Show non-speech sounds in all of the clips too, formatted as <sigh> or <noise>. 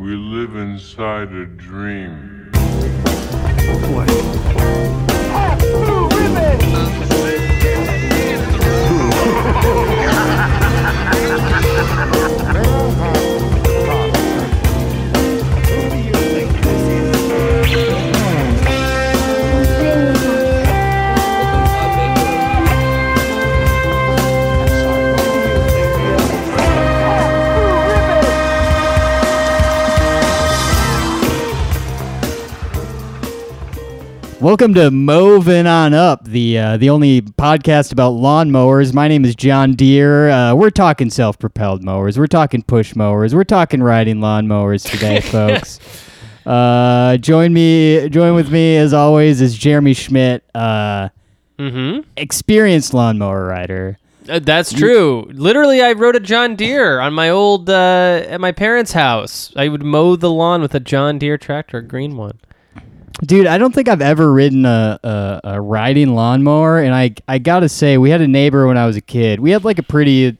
We live inside a dream. Welcome to Moving On Up, the uh, the only podcast about lawnmowers. My name is John Deere. Uh, we're talking self-propelled mowers. We're talking push mowers. We're talking riding lawnmowers today, <laughs> folks. Uh, join me, join with me as always is Jeremy Schmidt, uh, Mm-hmm. experienced lawnmower rider. Uh, that's true. Literally, I rode a John Deere on my old uh, at my parents' house. I would mow the lawn with a John Deere tractor, a green one. Dude, I don't think I've ever ridden a, a, a riding lawnmower, and I I gotta say, we had a neighbor when I was a kid. We had like a pretty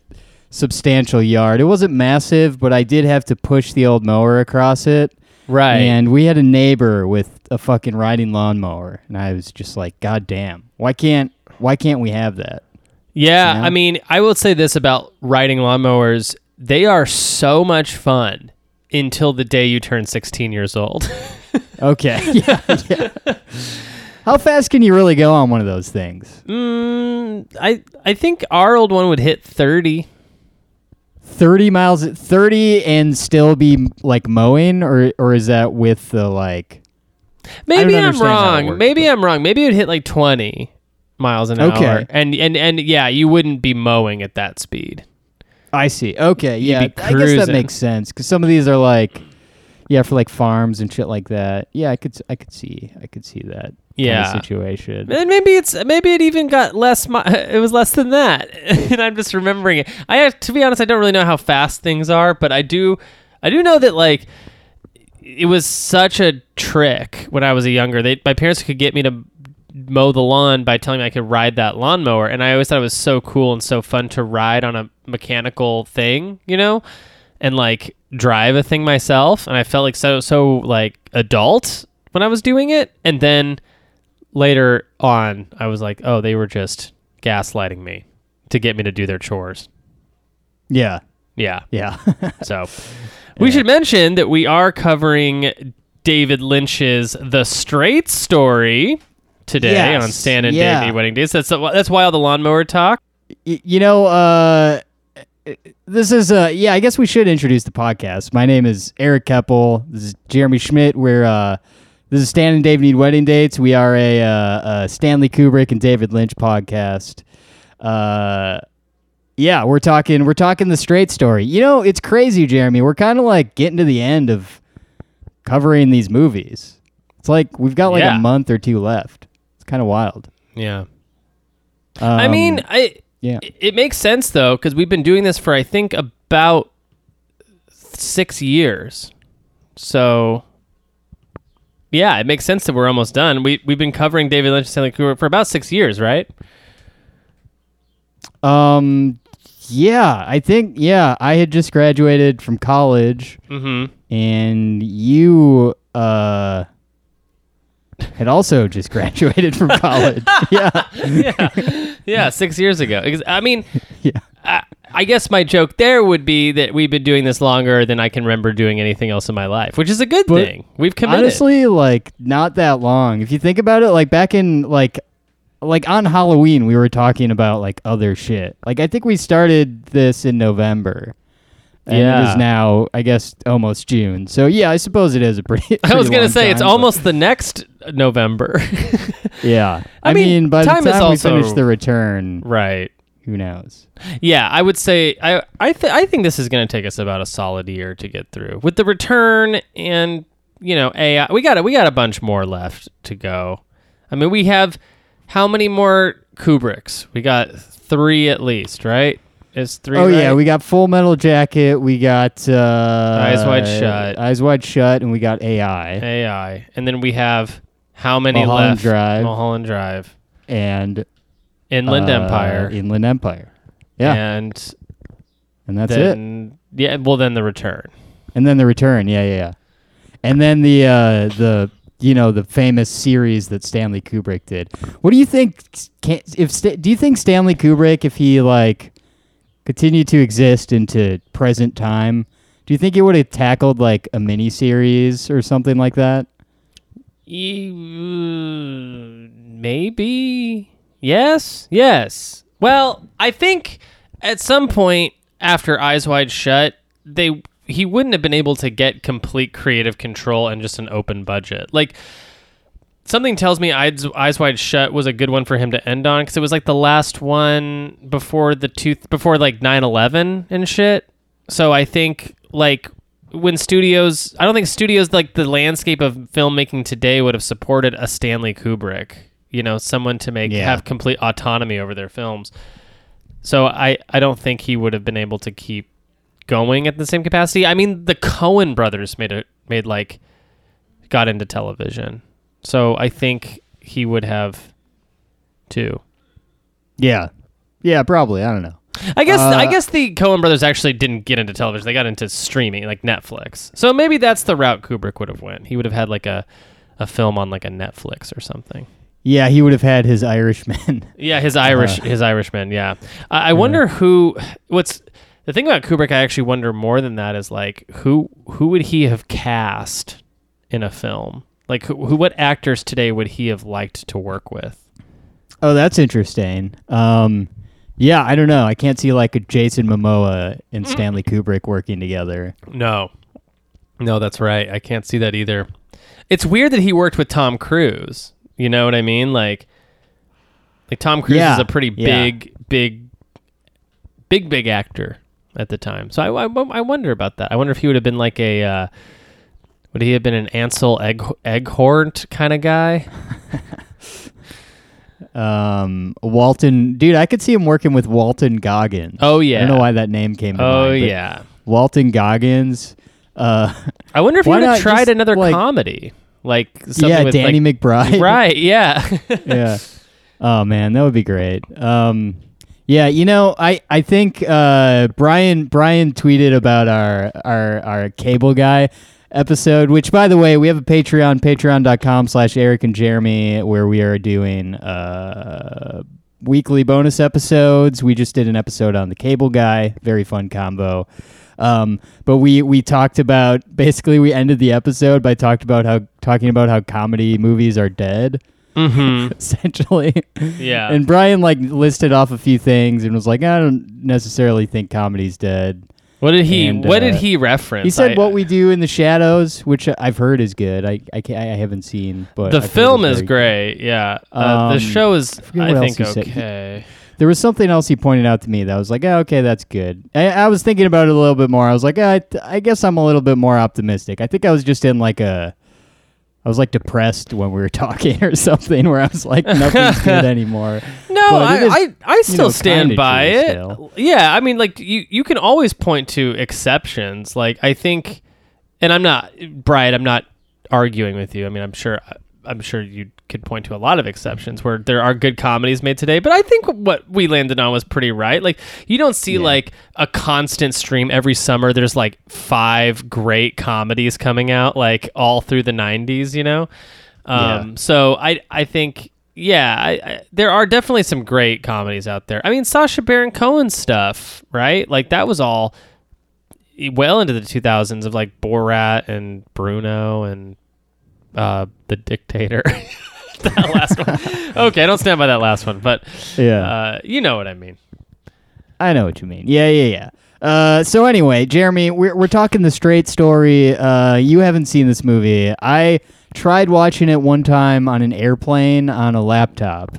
substantial yard. It wasn't massive, but I did have to push the old mower across it. Right. And we had a neighbor with a fucking riding lawnmower, and I was just like, God damn, why can't why can't we have that? yeah, you know? I mean, I will say this about riding lawnmowers: they are so much fun until the day you turn 16 years old. <laughs> Okay, yeah, <laughs> <laughs> yeah. How fast can you really go on one of those things? mm, I I think our old one would hit 30. 30 miles 30 and still be like mowing or or is that with the like Maybe I'm understand how it wrong. works, Maybe I'm wrong. Maybe it would hit like 20 miles an Okay. hour. And and and yeah, you wouldn't be mowing at that speed. I see. Okay, yeah. I guess that makes sense cuz some of these are like yeah, for like farms and shit like that. Yeah, I could I could see. I could see that kind Yeah. of situation. And maybe it's maybe it even got less. Mi- <laughs> it was less than that, <laughs> and I'm just remembering it. I have to be honest. I don't really know how fast things are, but I do. I do know that like it was such a trick when I was a younger. They my parents could get me to mow the lawn by telling me I could ride that lawnmower, and I always thought it was so cool and so fun to ride on a mechanical thing, you know, and like drive a thing myself. And I felt like so so like adult when I was doing it, and then later on, I was like, oh, they were just gaslighting me to get me to do their chores. Yeah. Yeah. Yeah. <laughs> So we should mention that we are covering David Lynch's The Straight Story today Yes. on Stan and Yeah. Dave Need Wedding Dates. That's that's why all the lawnmower talk. Y- you know, uh this is uh yeah, I guess we should introduce the podcast. My name is Eric Keppel. This is Jeremy Schmidt. We're uh this is Stan and Dave Need Wedding Dates. We are a, uh, a Stanley Kubrick and David Lynch podcast. Uh yeah, we're talking we're talking the straight story. You know, it's crazy, Jeremy. We're kind of like getting to the end of covering these movies. It's like we've got like Yeah. a month or two left. It's kind of wild. Yeah. I mean, Um, I yeah. it- it makes sense though because we've been doing this for I think about six years. So yeah, it makes sense that we're almost done. We we've been covering David Lynch and Stanley Kubrick for about six years, right? Um, yeah, I think yeah, I had just graduated from college, Mm-hmm. and you uh had also just <laughs> graduated from college. <laughs> yeah, yeah, yeah, six years ago. I mean, <laughs> yeah. I, I guess my joke there would be that we've been doing this longer than I can remember doing anything else in my life, which is a good But thing. We've committed. Honestly, like not that long. If you think about it, like back in like like on Halloween, we were talking about like other shit. Like I think we started this in November. And Yeah. is now, I guess, almost June. So yeah, I suppose it is a <laughs> pretty. I was gonna say it's time, but- almost the next November, <laughs> Yeah, <laughs> I I, mean, mean, by time the is time we also- finish the return, right? who knows? Yeah, I would say I I th- I think this is going to take us about a solid year to get through with the return and you know AI. We got a, we got a bunch more left to go. I mean, we have how many more Kubricks? We got three at least, right? Is three? oh yeah, we got Full Metal Jacket. We got uh, Eyes Wide Shut. Eyes Wide Shut, and we got AI AI, and then we have how many Mulholland left? Drive. Mulholland Drive, and Inland uh, Empire, Inland Empire. Yeah, and and that's it. yeah, well then the return. and then the return. Yeah, yeah, yeah. And then the uh, the you know the famous series that Stanley Kubrick did. What do you think? Can, if do you think Stanley Kubrick, if he like continued to exist into present time, do you think he would have tackled like a mini series or something like that? Uh, Maybe. Yes. Yes. Well, I think at some point after Eyes Wide Shut, they he wouldn't have been able to get complete creative control and just an open budget. Like something tells me Eyes, Eyes Wide Shut was a good one for him to end on because it was like the last one before the two before like 9/11 and shit. So I think like when studios, I don't think studios like the landscape of filmmaking today would have supported a Stanley Kubrick. You know, someone to make Yeah. have complete autonomy over their films. So I I don't think he would have been able to keep going at the same capacity. I mean, the Coen brothers made it made like got into television. So I think he would have two. Yeah, yeah, probably. I don't know. I guess Uh, I guess the Coen brothers actually didn't get into television. They got into streaming, like Netflix. So maybe that's the route Kubrick would have went. He would have had like a a film on like a Netflix or something. Yeah, he would have had his Irishman. <laughs> Yeah, his Irish his Irishman. Yeah, I, I wonder who. What's the thing about Kubrick? I actually wonder more than that is like who who would he have cast in a film? Like who, who what actors today would he have liked to work with? Oh, that's interesting. Um, yeah, I don't know. I can't see like a Jason Momoa and Stanley Kubrick working together. No, no, that's right. I can't see that either. It's weird that he worked with Tom Cruise. You know what I mean? Like, like Tom Cruise Yeah, is a pretty yeah. big, big, big, big actor at the time. So I, I, I wonder about that. I wonder if he would have been like a, uh, would he have been an Ansel Egg Elgort kind of guy? <laughs> Um, Walton, dude, I could see him working with Walton Goggins. Oh yeah. I don't know why that name came to Oh mind. but yeah. Walton Goggins. Uh, <laughs> I wonder if he would have tried just, another like- comedy, like something yeah, with Danny like, McBride. <laughs> right? Yeah. yeah. Oh man, that would be great. Um, yeah, you know, I I think uh, Brian Brian tweeted about our our our cable guy episode. Which, by the way, we have a Patreon, patreon.com slash Eric and Jeremy, where we are doing uh, weekly bonus episodes. We just did an episode on the cable guy, very fun combo. Um, but we we talked about basically we ended the episode by talked about how talking about how comedy movies are dead mm-hmm. <laughs> essentially. Yeah. And Brian like listed off a few things and was like, I don't necessarily think comedy's dead. What did he? And, what did uh, he reference? He said I- what we do in the shadows, which I've heard is good. I I, can't, I haven't seen, but the I've film is very great. Yeah. Uh, the Um, show is, forget I, think, else he okay. There was something else he pointed out to me that I was like, oh, okay, that's good. I, I was thinking about it a little bit more. I was like, I, I guess I'm a little bit more optimistic. I think I was just in like a. I was like depressed when we were <laughs> talking or something, where I was like, nothing's good <laughs> anymore. No, I, is, I, I still know, stand by it. still. Yeah, I mean, like you, you can always point to exceptions. Like I think, and I'm not, Brian. I'm not arguing with you. I mean, I'm sure, I'm sure you could point to a lot of exceptions where there are good comedies made today. But I think what we landed on was pretty right. Like you don't see like a constant stream every summer. There's like five great comedies coming out, like all through the '90s. You know. Um, Yeah. So I I think yeah, I, I, there are definitely some great comedies out there. I mean, Sacha Baron Cohen stuff, right? Like that was all well into the 2000s of like Borat and Bruno and uh, the Dictator. <laughs> that last one. <laughs> Okay, I don't stand by that last one, but Yeah. uh, you know what I mean. I know what you mean. Yeah, yeah, yeah. Uh, so anyway, Jeremy, we're we're talking the straight story. Uh, you haven't seen this movie. I tried watching it one time on an airplane on a laptop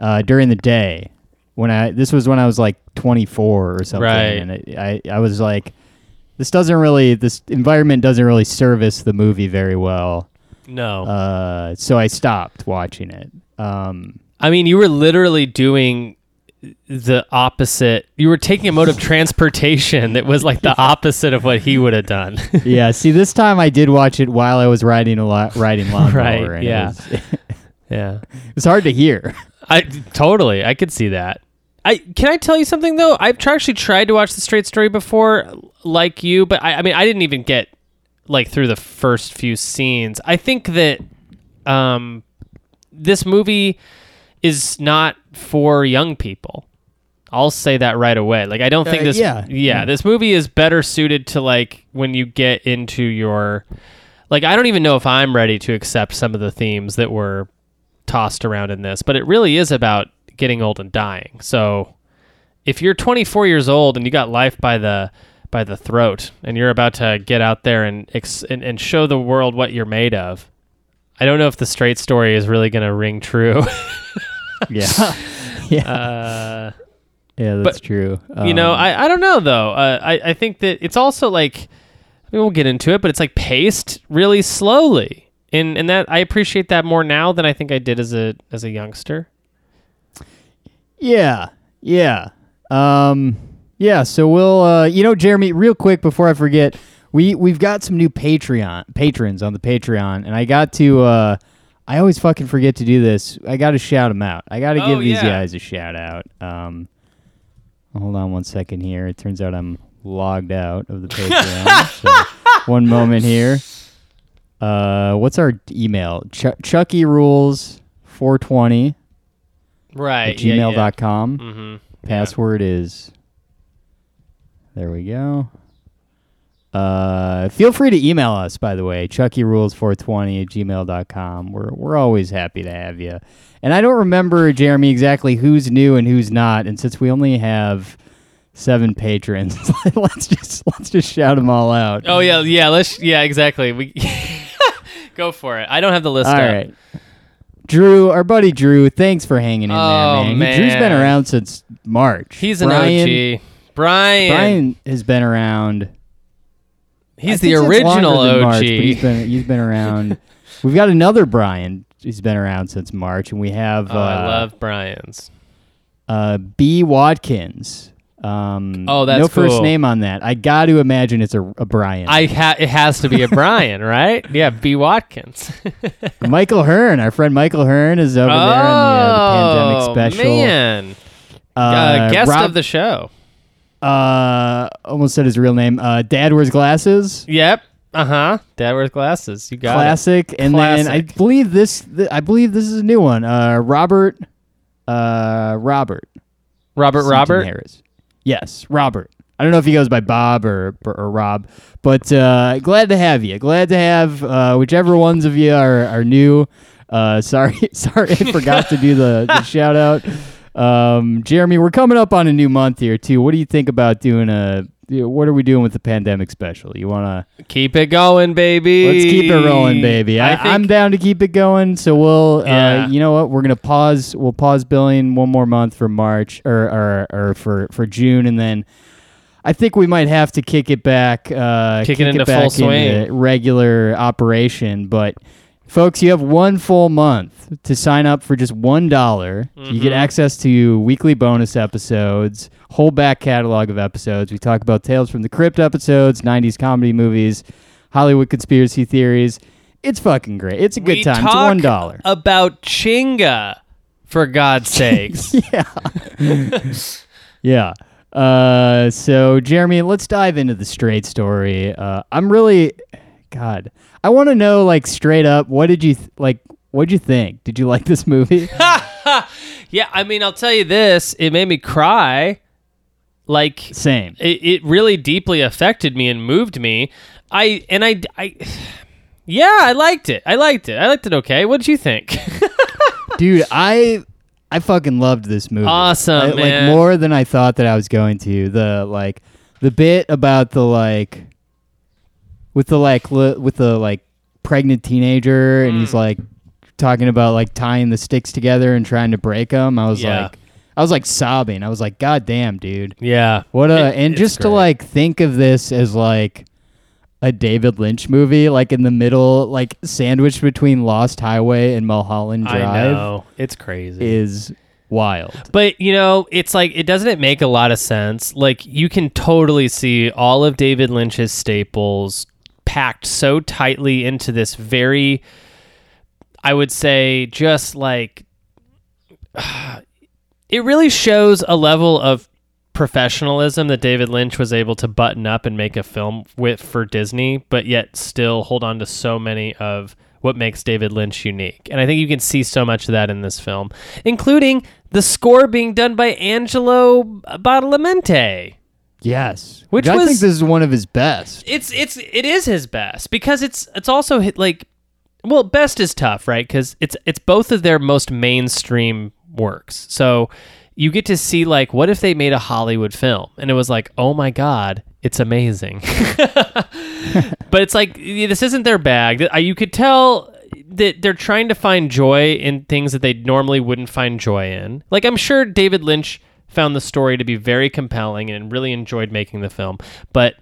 uh, during the day. When I this was when I was like 24 or something, Right. and it, I I was like, this doesn't really this environment doesn't really service the movie very well. No. Uh, so I stopped watching it. Um, I mean, you were literally doing the opposite. You were taking a mode of transportation that was like the opposite of what he would have done. <laughs> yeah. See, this time I did watch it while I was riding a lot, riding <laughs> lawnmower. Right, <laughs> yeah. It was, yeah. it's hard to hear. I totally. I could see that. I can I tell you something though? I've tr- actually tried to watch the Straight Story before, like you, but I, I mean, I didn't even get like through the first few scenes. I think that um, this movie is not for young people. I'll say that right away. Like I don't think Uh, this yeah. yeah, this movie is better suited to like when you get into your like I don't even know if I'm ready to accept some of the themes that were tossed around in this, but it really is about getting old and dying. So if you're 24 years old and you got life by the by the throat and you're about to get out there and ex- and, and show the world what you're made of, I don't know if the straight story is really going to ring true. <laughs> Yeah. <laughs> yeah. uh, yeah, that's but, true. you know, Um, I, I don't know though. Uh, I I think that it's also like I mean, we'll get into it, but it's like paced really slowly, and and that I appreciate that more now than I think I did as a as a youngster. Yeah, yeah, um, yeah. So we'll, uh, you know, Jeremy, real quick before I forget, we we've got some new Patreon patrons on the Patreon, and I got to. Uh, I always fucking forget to do this. I got to shout them out. I got to Oh, give these yeah. guys a shout out. Um, hold on one second here. It turns out I'm logged out of the <laughs> Patreon. so one moment here. Uh, what's our email? Ch- Chucky rules 420 Right. at gmail.com. Mm-hmm. Password is. There we go. Uh, feel free to email us, by the way, chuckyrules420 at gmail.com. We're, we're always happy to have you. And I don't remember, Jeremy, exactly who's new and who's not. And since we only have seven patrons, <laughs> let's just let's just shout them all out. Oh yeah, yeah. Let's yeah, exactly. We <laughs> go for it. I don't have the list All up. right. Drew, our buddy Drew, thanks for hanging in Oh, there, man. Drew's been around since March. He's an Brian, OG. Brian. Brian has been around. He's the original OG. March, but he's been he's been around. <laughs> We've got another Brian. He's been around since March, and we have oh, uh, I love Brian's. uh, B Watkins. Um, Oh, that's no first name on that. I got to imagine it's a, a Brian. I ha- it has to be a Brian, <laughs> right? Yeah, B. Watkins. <laughs> Michael Hearn, our friend Michael Hearn, is over there on the, uh, the pandemic special. Oh, man. Uh, Uh, guest Rob- of the show. Uh, almost said his real name. Uh, Dad wears glasses. Yep. Uh huh. Dad wears glasses. You got it. classic. And then I believe this. Th- I believe this is a new one. Uh, Robert. Uh, Robert. Robert Seaton Robert. Harris. Yes, Robert. I don't know if he goes by Bob or or, or Rob, but uh, glad to have you. Glad to have uh, whichever ones of you are are new. Uh, <laughs> sorry, <laughs> sorry, I forgot to do the, the <laughs> shout out. Um, Jeremy, we're coming up on a new month here too. What do you think about doing a? What are we doing with the pandemic special? You want to? Keep it going, baby. Let's keep it rolling, baby. I, think- I'm down to keep it going. So we'll, Yeah. uh, you know what? We're gonna pause. We'll pause billing one more month for March or or, or for for June, and then I think we might have to kick it back. Uh, Kick it into back full swing. into regular operation, but. Folks, you have one full month to sign up for just one You get Mhm. access to weekly bonus episodes, whole back catalog of episodes. We talk about Tales from the Crypt episodes, 90s comedy movies, Hollywood conspiracy theories. It's fucking great. It's a good We time. It's one dollar. About Chinga, for God's <laughs> sakes. yeah. yeah. Uh, so Jeremy, let's dive into the straight story. Uh, I'm really, God, I want to know like straight up, what did you th- like? What'd you think? Did you like this movie? <laughs> yeah, I mean, I'll tell you this: it made me cry. Like Same. it, it really deeply affected me and moved me. I and I, I, yeah, I liked it. I liked it. I liked it. Okay, what did you think? <laughs> dude i i fucking loved this movie Awesome, I- man. like more than i thought that i was going to the like the bit about the like with the like li- with the like pregnant teenager and Mm. he's like talking about like tying the sticks together and trying to break them i was Yeah. like i was like sobbing i was like god damn dude yeah, what a It- and it's just to great. like think of this as like a David Lynch movie, like in the middle, like sandwiched between Lost Highway and Mulholland Drive I know it's crazy. is wild. But you know, it's like it doesn't it make a lot of sense? Like you can totally see all of David Lynch's staples packed so tightly into this very I would say just like <sighs> it really shows a level of professionalism that David Lynch was able to button up and make a film with for Disney, but yet still hold on to so many of what makes David Lynch unique. And I think you can see so much of that in this film, including the score being done by Angelo Badalamenti. Yes, Which I think this is one of his best. It's it's it is his best because it's it's also hit like well best is tough right? Because it's it's both of their most mainstream works. So you get to see like what if they made a Hollywood film? And it was like oh my god it's amazing. <laughs> But it's like this isn't their bag. Uh, you could tell that they're trying to find joy in things that they normally wouldn't find joy in. Like I'm sure David Lynch found the story to be very compelling and really enjoyed making the film. But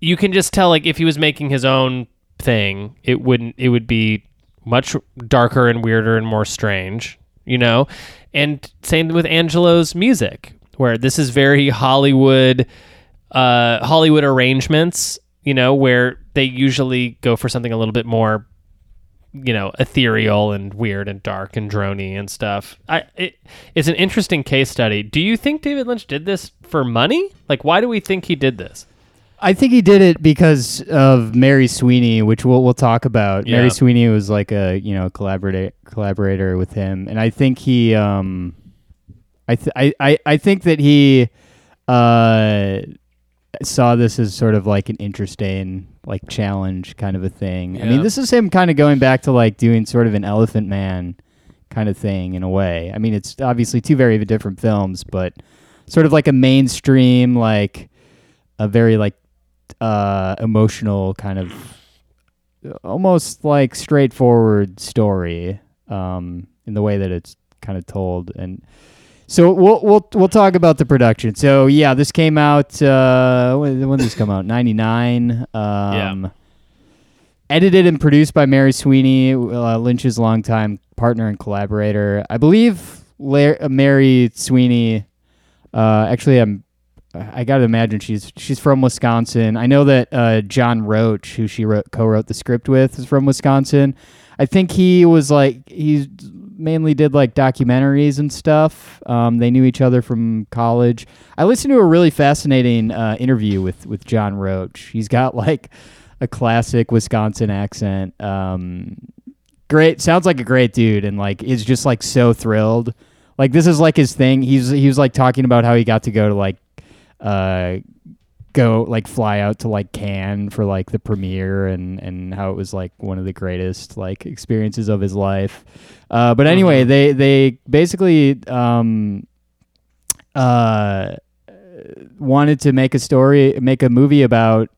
you can just tell like if he was making his own thing it wouldn't it would be much darker and weirder and more strange you know? And same with angelo's music where this is very hollywood uh hollywood arrangements you know where they usually go for something a little bit more you know ethereal and weird and dark and drony and stuff. I it, it's an interesting case study. Do you think david lynch did this for money? Like why do we think he did this? I think he did it because of Mary Sweeney, which we'll we'll talk about. Yeah. Mary Sweeney was like a you know collaborator collaborator with him, and I think he um, I th- I, I I think that he uh saw this as sort of like an interesting like challenge kind of a thing. I mean, this is him kind of going back to like doing sort of an Elephant Man kind of thing in a way. I mean, it's obviously two very different films, but sort of like a mainstream like a very like uh emotional kind of almost like straightforward story um in the way that it's kind of told and so we'll we'll we'll talk about the production. So yeah, this came out uh when, when did this come out? 99 um edited and produced by Mary Sweeney, uh, Lynch's longtime partner and collaborator. I believe La- uh, Mary Sweeney uh actually I'm I got to imagine she's she's from Wisconsin. I know that uh, John Roach, who she wrote, co-wrote the script with, is from Wisconsin. I think he was like he mainly did like documentaries and stuff. Um, they knew each other from college. I listened to a really fascinating uh, interview with with John Roach. He's got like a classic Wisconsin accent. Um, great, sounds like a great dude, and like is just like so thrilled. Like this is like his thing. He's he was like talking about how he got to go to like uh go like fly out to like Cannes for like the premiere and and how it was like one of the greatest like experiences of his life. Uh, but anyway, Mhm. they they basically um uh wanted to make a story, make a movie about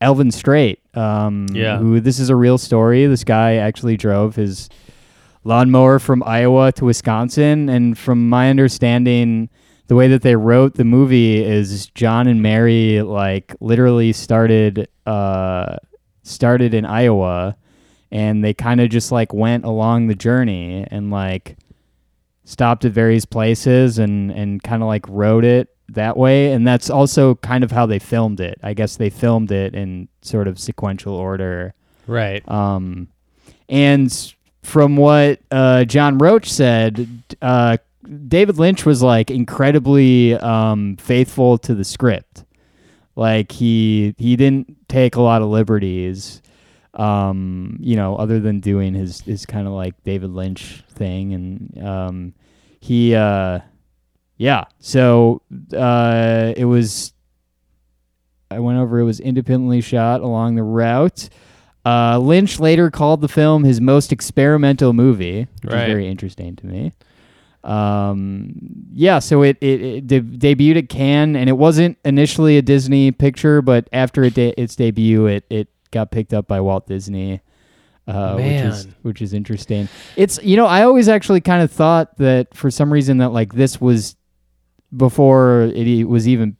Alvin Straight. Um, Yeah. Who this is a real story. This guy actually drove his lawnmower from Iowa to Wisconsin, and from my understanding, the way that they wrote the movie is John and Mary like literally started uh started in Iowa and they kind of just like went along the journey and like stopped at various places and and kind of like wrote it that way and that's also kind of how they filmed it. I guess they filmed it in sort of sequential order. right Um, and from what uh, John Roach said, uh, David Lynch was like incredibly um, faithful to the script. Like he he didn't take a lot of liberties, um, you know, other than doing his his kind of like David Lynch thing, and um, he uh, yeah. So uh, it was. I went over. It was independently shot along the route. Uh, Lynch later called the film his most experimental movie, which Right. is very interesting to me. Um, yeah, so it it, it de- debuted at Cannes, and it wasn't initially a Disney picture, but after it de- its debut, it it got picked up by Walt Disney, uh, which is which is interesting. It's you know I always actually kind of thought that for some reason that like this was before it was even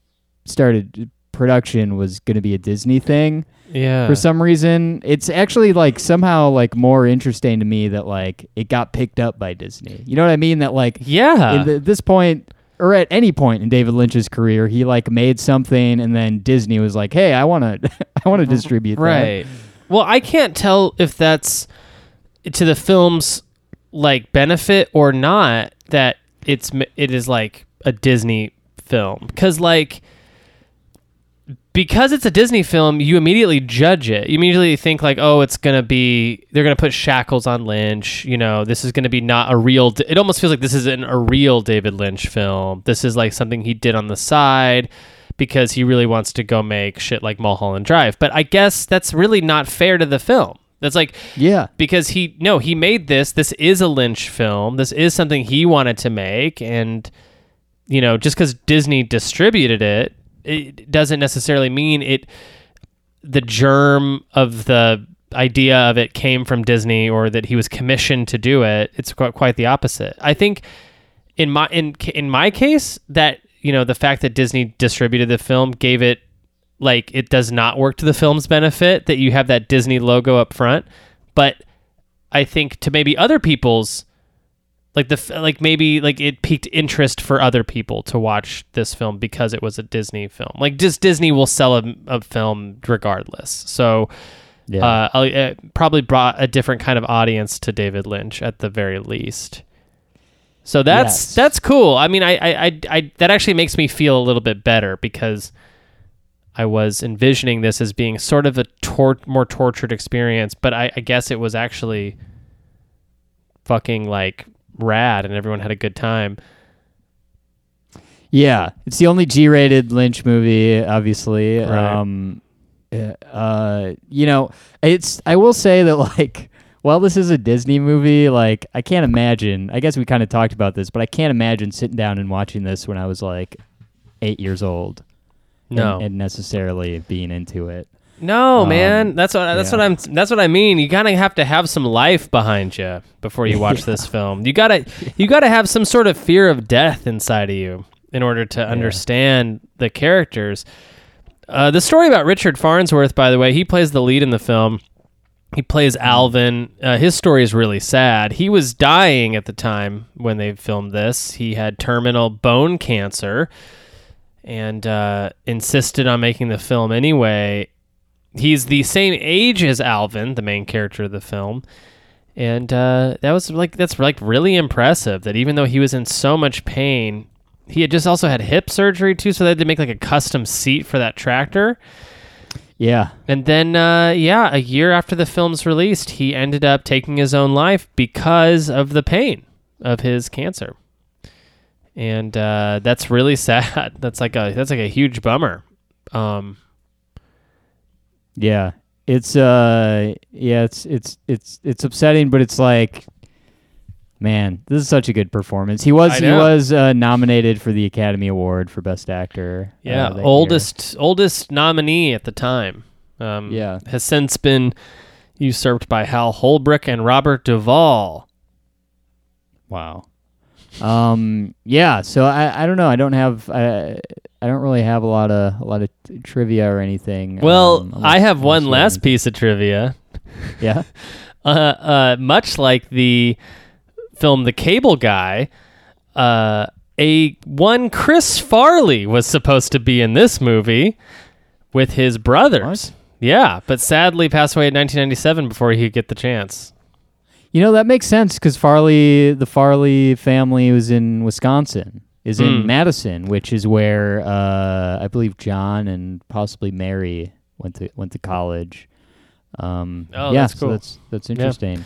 started production was going to be a Disney thing. Yeah. For some reason it's actually like somehow like more interesting to me that like it got picked up by disney. You know what i mean? That like yeah. at th- this point or at any point in david lynch's career he like made something and then disney was like hey i want to <laughs> i want to distribute that. Right. Well, I can't tell if that's to the film's like benefit or not that it's it is like a Disney film. Because like because it's a Disney film, you immediately judge it. You immediately think like, oh, it's gonna be they're gonna put shackles on Lynch. You know, this is gonna be not a real. It almost feels like this isn't a real David Lynch film. This is like something he did on the side because he really wants to go make shit like Mulholland Drive. But I guess that's really not fair to the film. That's like Yeah. because he no he made this this is a lynch film this is something he wanted to make and you know just because disney distributed it it doesn't necessarily mean it the germ of the idea of it came from disney or that he was commissioned to do it. It's quite, the opposite. I think in my in in my case that you know the fact that disney distributed the film gave it like it does not work to the film's benefit that you have that Disney logo up front, but I think to maybe other people's like the like maybe like it piqued interest for other people to watch this film because it was a Disney film. Like just Disney will sell a, a film regardless. So Yeah. uh, it probably brought a different kind of audience to David Lynch at the very least. So that's Yes. that's cool. I mean, I, I, I, I that actually makes me feel a little bit better because I was envisioning this as being sort of a tor- more tortured experience, but I, I guess it was actually fucking like rad, and everyone had a good time. Yeah, it's the only G-rated Lynch movie, obviously. Right. Um, uh, you know, it's. I will say that <laughs> like, while this is a Disney movie, like I can't imagine. I guess we kind of talked about this, but I can't imagine sitting down and watching this when I was like eight years old. and- No, and, necessarily being into it. No, Um, man. That's what that's yeah. what I'm. That's what I mean. You kind of have to have some life behind you before you watch this <laughs> film. You gotta you gotta have some sort of fear of death inside of you in order to understand the characters. Uh, the story about Richard Farnsworth, by the way, he plays the lead in the film. He plays Alvin. Uh, his story is really sad. He was dying at the time when they filmed this. He had terminal bone cancer and uh, insisted on making the film anyway. He's the same age as Alvin, the main character of the film. And uh, that was like that's like really impressive that even though he was in so much pain, he had just also had hip surgery too, so they had to make like a custom seat for that tractor. Yeah, And then, uh, yeah, a year after the film's released, he ended up taking his own life because of the pain of his cancer. And uh, that's really <laughs> sad. That's like a that's like a huge bummer. Um, yeah. It's uh, yeah. It's it's it's it's upsetting, but it's like. Man, this is such a good performance. He was he was uh, nominated for the Academy Award for Best Actor. uh, yeah, year. oldest oldest nominee at the time. Um, Yeah. has since been usurped by Hal Holbrook and Robert Duvall. Wow. Um. Yeah. So I. I don't know. I don't have. I. I don't really have a lot of a lot of t- trivia or anything. Well, um, I have one last anything. piece of trivia. Yeah. <laughs> uh, uh, much like the film The Cable Guy, uh, a one Chris Farley was supposed to be in this movie with his brothers. Yeah, but sadly passed away in 1997 before he could get the chance. You know that makes sense because Farley, the Farley family, was in Wisconsin. Is in Hmm. Madison, which is where uh, I believe John and possibly Mary went to went to college. Um, Oh, yeah, that's so cool. that's that's interesting.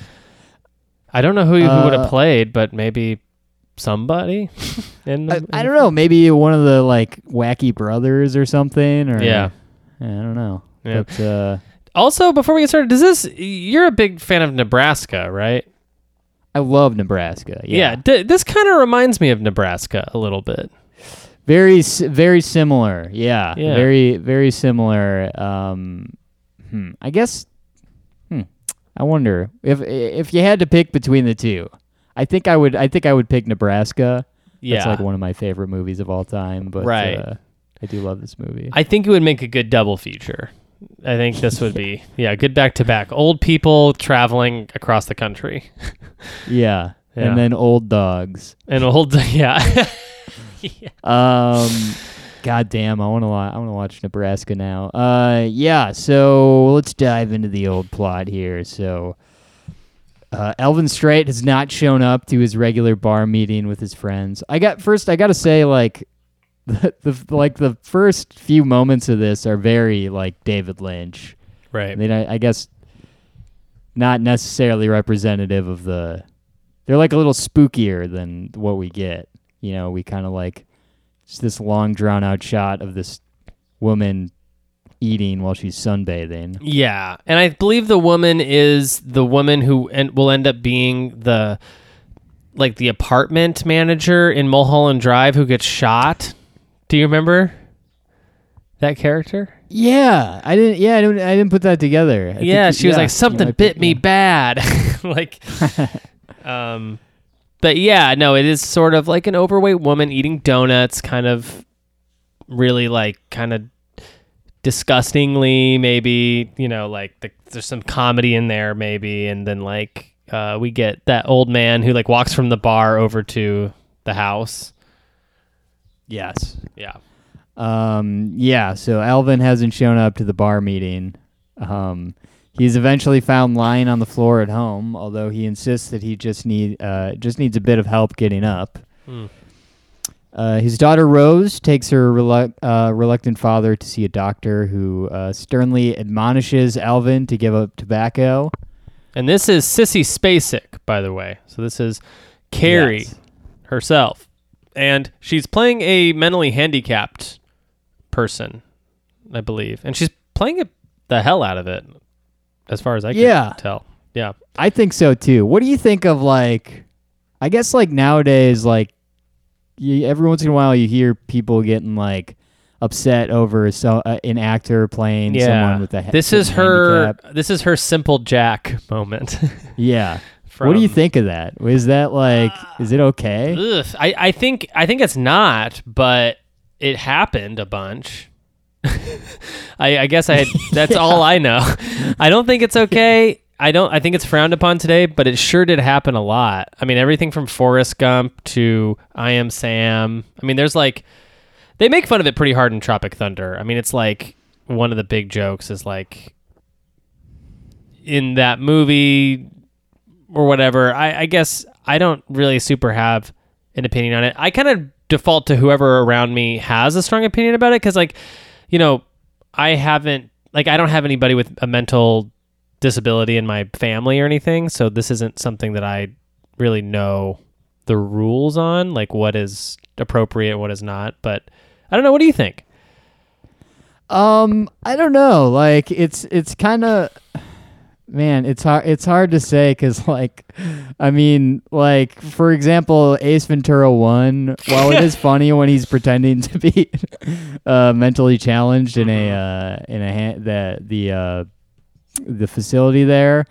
I don't know who, who would have Uh, played, but maybe somebody. <laughs> in the, I, in I don't know. Maybe one of the like wacky brothers or something. Or Yeah. I don't know. Yeah. But uh, Also, before we get started, does this? You're a big fan of Nebraska, right? I love Nebraska. Yeah. Yeah, d- this kind of reminds me of Nebraska a little bit. very very similar. Yeah, Yeah. very very similar. Um, hmm, I guess. Hmm, I wonder if if you had to pick between the two. I think I would. I think I would pick Nebraska. Yeah. It's like one of my favorite movies of all time. But Right. uh, I do love this movie. I think it would make a good double feature. I think this would be yeah, good back to back. Old people traveling across the country. yeah. <laughs> Yeah. and then old dogs. And old <laughs> yeah. <laughs> Um, God damn, I want to. I want to watch Nebraska now. Uh, yeah. So let's dive into the old plot here. So, Uh, Alvin Straight has not shown up to his regular bar meeting with his friends. I got first. I got to say, like the, the like the first few moments of this are very like David Lynch. Right. I mean, I, I guess not necessarily representative of the. They're like a little spookier than what we get. You know, we kind of like just this long drawn out shot of this woman eating while she's sunbathing. Yeah, and I believe the woman is the woman who en- will end up being the like the apartment manager in Mulholland Drive who gets shot. Do you remember that character? Yeah, I didn't. Yeah, I didn't. I didn't put that together. I yeah, she was yeah, like something bit me yeah. bad. <laughs> like <laughs> um but yeah, no, it is sort of like an overweight woman eating donuts kind of really like kind of disgustingly maybe, you know, like the, there's some comedy in there maybe and then like uh we get that old man who like walks from the bar over to the house. Yes. Yeah. Um. Yeah. So Alvin hasn't shown up to the bar meeting. Um. He's eventually found lying on the floor at home, although he insists that he just need uh just needs a bit of help getting up. Hmm. Uh, his daughter Rose takes her relu- uh, reluctant father to see a doctor who uh, sternly admonishes Alvin to give up tobacco. And this is Sissy Spacek, by the way. So this is Carrie Yes. herself. And she's playing a mentally handicapped person, I believe. And she's playing it the hell out of it, as far as I can Yeah. tell. Yeah. I think so too. What do you think of like? I guess like nowadays, like you, every once in a while, you hear people getting like upset over so uh, an actor playing Yeah. someone with a he- This is her handicap. this is her simple Jack moment. <laughs> Yeah. What do you think of that? Is that like? is it okay? Ugh, I, I think I think it's not, but it happened a bunch. <laughs> I, I guess I had, <laughs> that's all I know. <laughs> I don't think it's okay. I don't. I think it's frowned upon today, but it sure did happen a lot. I mean, everything from Forrest Gump to I Am Sam. I mean, there's like they make fun of it pretty hard in Tropic Thunder. I mean, it's like one of the big jokes is like in that movie or whatever. I, I guess I don't really super have an opinion on it. I kind of default to whoever around me has a strong opinion about it because, like, you know, I haven't, like, I don't have anybody with a mental disability in my family or anything. So this isn't something that I really know the rules on, like, what is appropriate, what is not. But I don't know. What do you think? Um, I don't know. Like it's it's kind of man, it's hard it's hard to say cuz like I mean, like for example, Ace Ventura 1, while it is <laughs> funny when he's pretending to be uh mentally challenged in a uh in a ha- the the uh the facility there.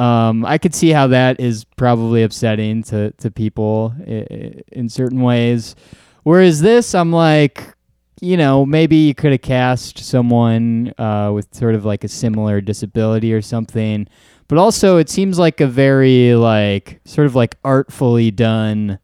Um, I could see how that is probably upsetting to, to people i- i- in certain ways. Whereas this, I'm like, you know, maybe you could have cast someone uh, with sort of like a similar disability or something. But also, it seems like a very like sort of like artfully done,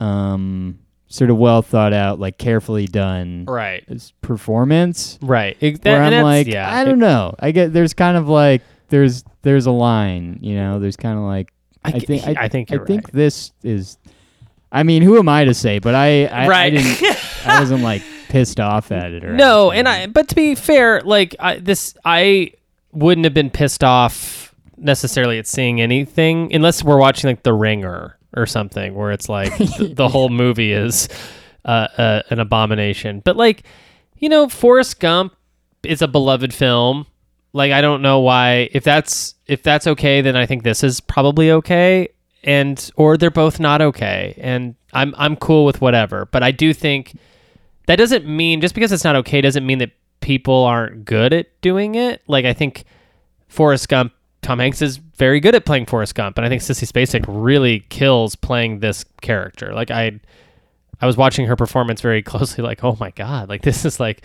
um, sort of well thought out, like carefully done Right. performance. Right. Ex- that- Where I'm like, yeah, I don't know. I get there's kind of like there's there's a line, you know. There's kind of like I, g- think I, I think I think right. this is. I mean, who am I to say? But I I, I Right. didn't. I <laughs> wasn't like pissed off at it or No, anything. and I but to be fair, like I, this I wouldn't have been pissed off necessarily at seeing anything unless we're watching like The Ringer or something where it's like <laughs> the, the whole movie is uh, uh, an abomination. But like, you know, Forrest Gump is a beloved film. Like I don't know why if that's if that's okay, then I think this is probably okay. And or they're both not okay. And I'm I'm cool with whatever. But I do think that doesn't mean just because it's not okay doesn't mean that people aren't good at doing it. Like I think Forrest Gump, Tom Hanks is very good at playing Forrest Gump, and I think Sissy Spacek really kills playing this character. Like I, I was watching her performance very <laughs> closely. Like oh my god, like this is like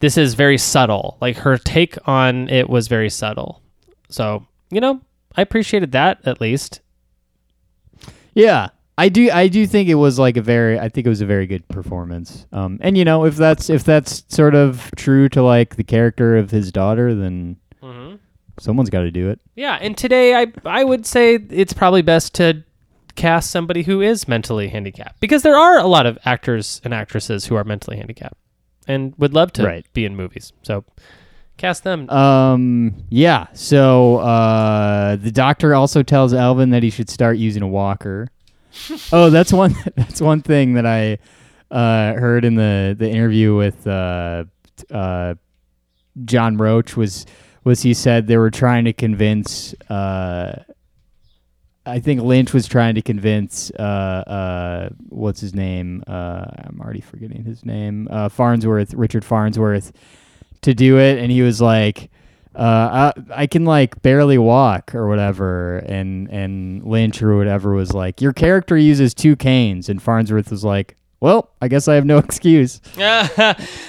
this is very subtle. Like her take on it was very subtle. So you know I appreciated that at least. Yeah, I do. I do think it was like a very. I think it was a very good performance. Um, and you know, if that's if that's sort of true to like the character of his daughter, then someone's got to do it. Yeah, and today I I would say it's probably best to cast somebody who is mentally handicapped because there are a lot of actors and actresses who are mentally handicapped and would love to Right. be in movies. So cast them. Um. Yeah. So uh, the doctor also tells Alvin that he should start using a walker. Oh, that's one. <laughs> That's one thing that I uh, heard in the the interview with uh, uh, John Roach was was he said they were trying to convince. Uh, I think Lynch was trying to convince uh, uh, what's his name? I'm already forgetting his name. Farnsworth, Richard Farnsworth, to do it, and he was like, uh, I, "I can like barely walk or whatever," and and Lynch or whatever was like, "Your character uses two canes," and Farnsworth was like, "Well, I guess I have no <laughs> excuse." <laughs>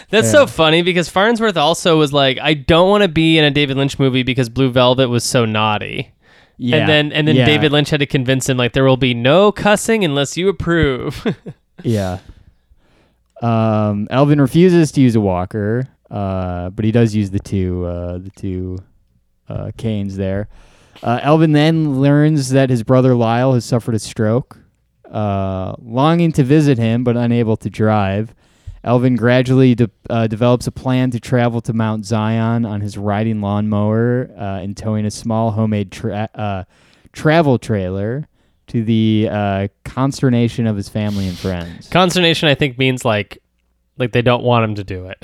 That's so funny because Farnsworth also was like, I don't want to be in a David Lynch movie because Blue Velvet was so naughty. Yeah, And then and then yeah, David Lynch had to convince him like there will be no cussing unless you approve. <laughs> Yeah. Um, Elvin refuses to use a walker, uh, but he does use the two uh, the two uh, canes there. Uh, Elvin then learns that his brother Lyle has suffered a stroke. Uh, longing to visit him, but unable to drive, Elvin gradually de- uh, develops a plan to travel to Mount Zion on his riding lawnmower and towing a small homemade tra- travel trailer to the consternation of his family and friends. Consternation I think means like like they don't want him to do it.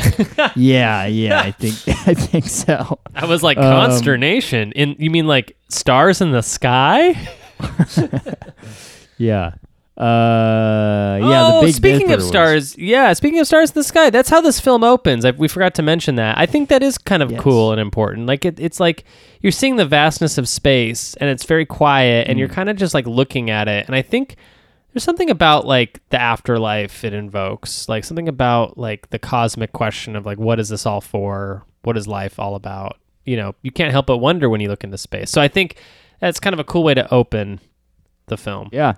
<laughs> yeah, yeah, I think <laughs> I think so. I was like Um, consternation. In you mean like stars in the sky? <laughs> Yeah. Uh, yeah. oh, the Big speaking Dipper of was- stars, yeah, speaking of stars in the sky, that's how this film opens. I, we forgot to mention that. I think that is kind of Yes. cool and important. Like it, it's like you're seeing the vastness of space, and it's very quiet, and you're Mm. kind of just like looking at it. And I think there's something about like the afterlife it invokes, like something about like the cosmic question of like what is this all for? What is life all about? You know, you can't help but wonder when you look into space. So I think that's kind of a cool way to open the film. Yeah,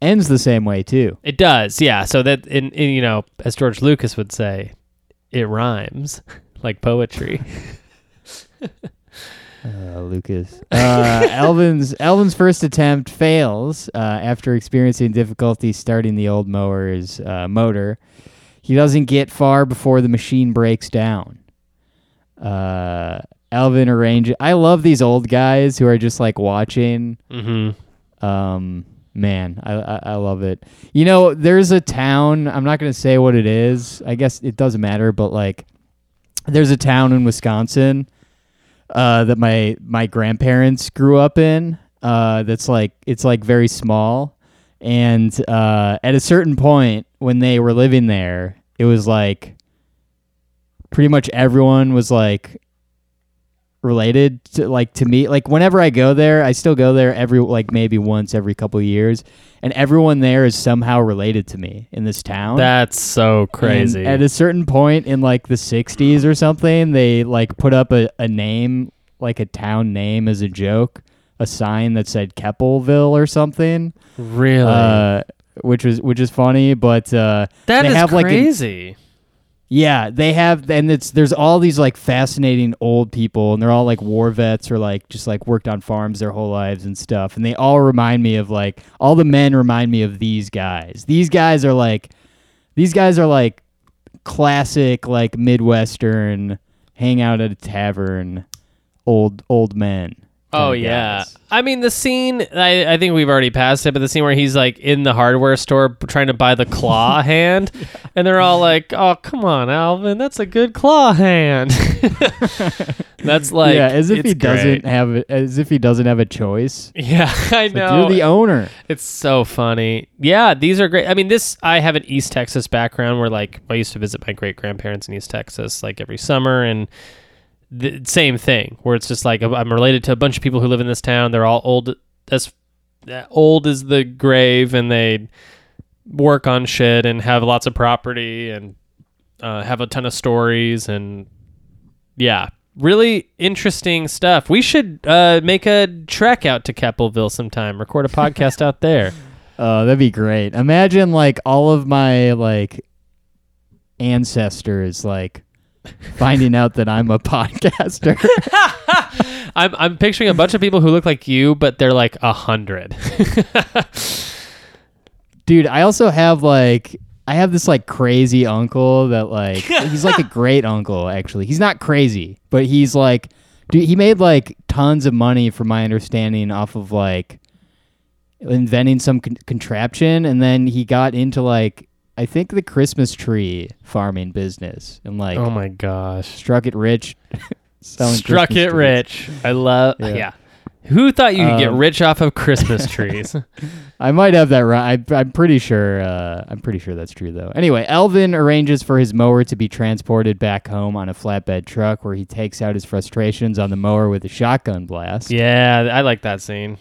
ends the same way too. It does, yeah. So that in, in you know, as George Lucas would say, it rhymes <laughs> like poetry. <laughs> Uh, Lucas. Uh, Elvin's Elvin's first attempt fails uh, after experiencing difficulty starting the old mower's uh, motor. He doesn't get far before the machine breaks down. Uh, Elvin arranges. I love these old guys who are just like watching. mm-hmm. Um, man, I, I I love it. You know, there's a town. I'm not gonna say what it is. I guess it doesn't matter, but like, there's a town in Wisconsin uh, that my my grandparents grew up in. Uh, that's like it's like very small, and uh, at a certain point when they were living there, it was like pretty much everyone was like related to like to me like whenever i go there i still go there every like maybe once every couple of years and everyone there is somehow related to me in this town That's so And crazy. at a certain point in like the 60s or something they like put up a, a name like a town name as a joke a sign that said keppelville or something really, uh which was which is funny but uh that they is have, like, an- crazy. Yeah, they have, and it's there's all these like fascinating old people, and they're all like war vets or like just like worked on farms their whole lives and stuff, and they all remind me of like all the men remind me of these guys. These guys are like, these guys are like classic like midwestern, hang out at a tavern, old old men. Oh yeah. guys. I mean the scene I, I think we've already passed it, but the scene where he's like in the hardware store trying to buy the claw <laughs> hand and they're all like, Oh come on, Alvin, that's a good claw hand. <laughs> that's like yeah, as if he doesn't great. have as if he doesn't have a choice. Yeah, <laughs> I Like, know. you're the owner. It's so funny. Yeah, these are great. I mean, this I have an East Texas background where like I used to visit my great grandparents in East Texas like every summer, and the same thing where it's just like I'm related to a bunch of people who live in this town. They're all old as old as the grave, and they work on shit and have lots of property and uh, have a ton of stories and yeah. Really interesting stuff. We should uh, make a trek out to Keppelville sometime. Record a <laughs> podcast out there. Oh, that'd be great. Imagine like all of my like ancestors like finding out that I'm a podcaster. <laughs> I'm I'm picturing a bunch of people who look like you, but they're like a hundred. <laughs> Dude, I also have like I have this like crazy uncle that like <laughs> he's like a great uncle actually. He's not crazy, but he's like dude, he made like tons of money from my understanding off of like inventing some con- contraption and then he got into like I think the Christmas tree farming business and like oh my gosh. struck it rich <laughs> selling Struck Christmas it trees. rich. I love Yeah. yeah. Who thought you could get Um, rich off of Christmas <laughs> trees? I might have that right. I, I'm pretty sure. Uh, I'm pretty sure that's true, though. Anyway, Elvin arranges for his mower to be transported back home on a flatbed truck, where he takes out his frustrations on the mower with a shotgun blast. yeah, I like that scene.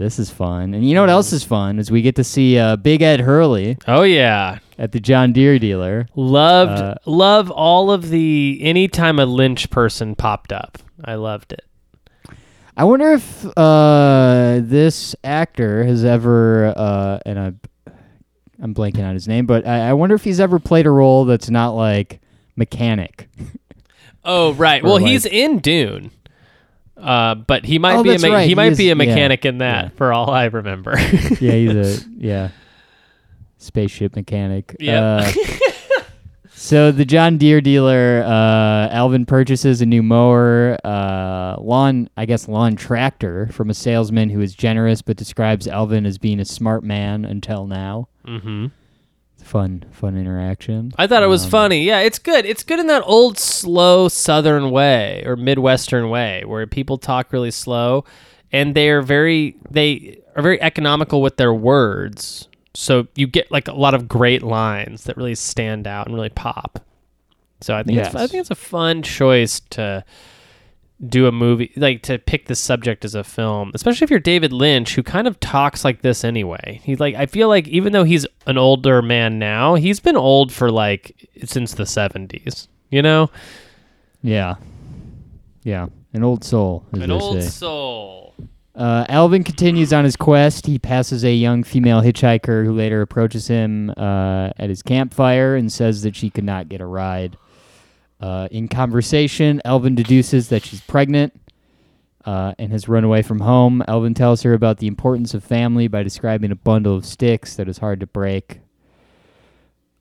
This is fun, and you know what else is fun is we get to see uh, Big Ed Hurley Oh yeah. at the John Deere dealer. Loved Uh, love all of the anytime a Lynch person popped up. I loved it. I wonder if uh, this actor has ever, uh, and I, I'm blanking on his name, but I, I wonder if he's ever played a role that's not like mechanic. Oh right. <laughs> Or, Well, like- he's in Dune. Uh, but he might Oh, be a me- right, he he might is- be a yeah, mechanic in that yeah. for all I remember. <laughs> yeah, he's a <laughs> yeah spaceship mechanic. Yep. Uh, <laughs> so the John Deere dealer, uh, Alvin purchases a new mower, uh, lawn, I guess lawn tractor from a salesman who is generous but describes Alvin as being a smart man until now. mm-hmm. Fun, fun interaction. I thought it was Um, funny. Yeah, it's good. It's good in that old slow southern way or midwestern way where people talk really slow and they're very they are very economical with their words. So you get like a lot of great lines that really stand out and really pop. So I think it's I think it's a fun choice to do a movie like to pick the subject as a film, especially if you're David Lynch who kind of talks like this anyway. He's like I feel like even though he's an older man now, he's been old for like since the 70s, you know? Yeah, yeah, an old soul, as An old say. soul. Uh, Alvin continues on his quest. He passes a young female hitchhiker who later approaches him uh, at his campfire and says that she could not get a ride. Uh, in conversation, Elvin deduces that she's pregnant uh, and has run away from home. Elvin tells her about the importance of family by describing a bundle of sticks that is hard to break.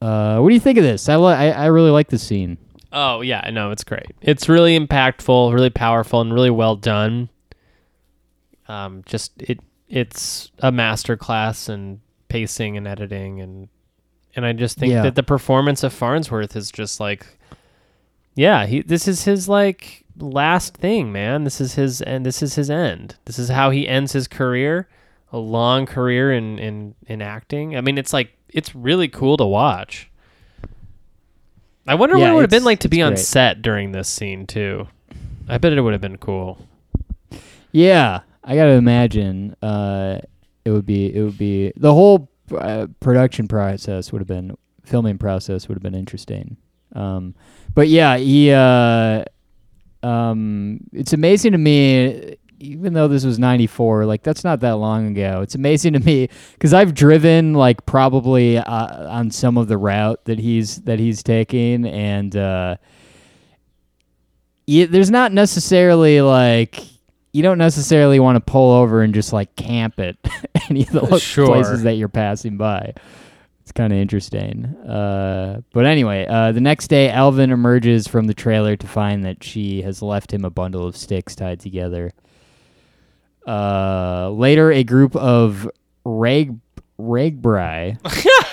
Uh, what do you think of this? I, li- I I really like this scene. Oh yeah, no, it's great. It's really impactful, really powerful, and really well done. Um, just it, it's a master class in pacing and editing, and and I just think Yeah. that the performance of Farnsworth is just like, yeah, he. This is his like last thing, man. This is his and this is his end. This is how he ends his career, a long career in in in acting. I mean, it's like it's really cool to watch. I wonder what it would have been like to be on great. set during this scene too. I bet it would have been cool. Yeah, I gotta imagine uh, it would be it would be the whole uh, production process would have been filming process would have been interesting. Um, but yeah, he uh, um, it's amazing to me. Even though this was '94, like that's not that long ago. It's amazing to me because I've driven like probably uh, on some of the route that he's that he's taking, and uh, yeah, there's not necessarily like you don't necessarily want to pull over and just like camp it <laughs> any of the Sure. places that you're passing by. It's kind of interesting. Uh, but anyway, uh, the next day, Alvin emerges from the trailer to find that she has left him a bundle of sticks tied together. Uh, later, a group of rag ragbrai,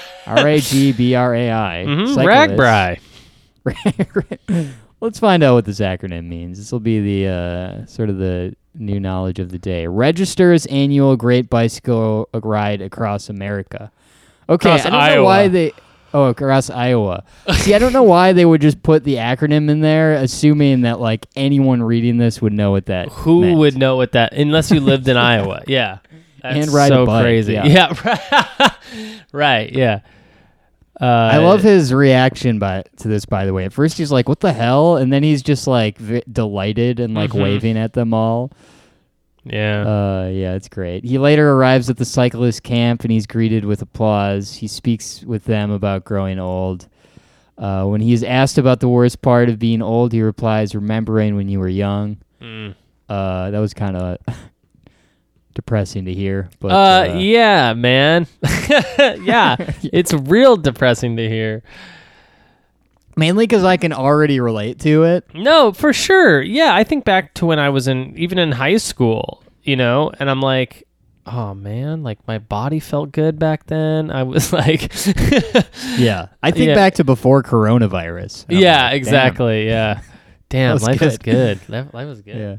<laughs> R A G B R A I, Mm-hmm. Ragbrai. <laughs> Let's find out what this acronym means. This will be the uh, sort of the new knowledge of the day. Registers annual Great Bicycle Ride across America. Okay, Across I don't know why Iowa. they. Oh, across Iowa. See, I don't know why they would just put the acronym in there, assuming that like anyone reading this would know what that. <laughs> Who meant. would know what that unless you lived in Iowa? <laughs> Yeah. That's And ride a so bike, crazy. yeah. <laughs> right. right, yeah. Uh, I love his reaction by to this. By the way, at first he's like, "What the hell," and then he's just like v- delighted and like Mhm. waving at them all. Yeah. Uh, yeah, it's great. He later arrives at the cyclist camp and he's greeted with applause. He speaks with them about growing old. Uh, when he is asked about the worst part of being old, he replies, "Remembering when you were young." Mm. Uh, that was kind of <laughs> depressing to hear, but uh, yeah, man. <laughs> yeah, <laughs> it's real depressing to hear. Mainly because I can already relate to it. No, for sure. Yeah, I think back to when I was in even in high school, you know, and I'm like, oh man, like my body felt good back then. I was <laughs> like, Yeah, I think Yeah. back to before coronavirus. yeah, like, exactly. Yeah. <laughs> Damn, was life is good. good. <laughs> Life, life was good. Yeah.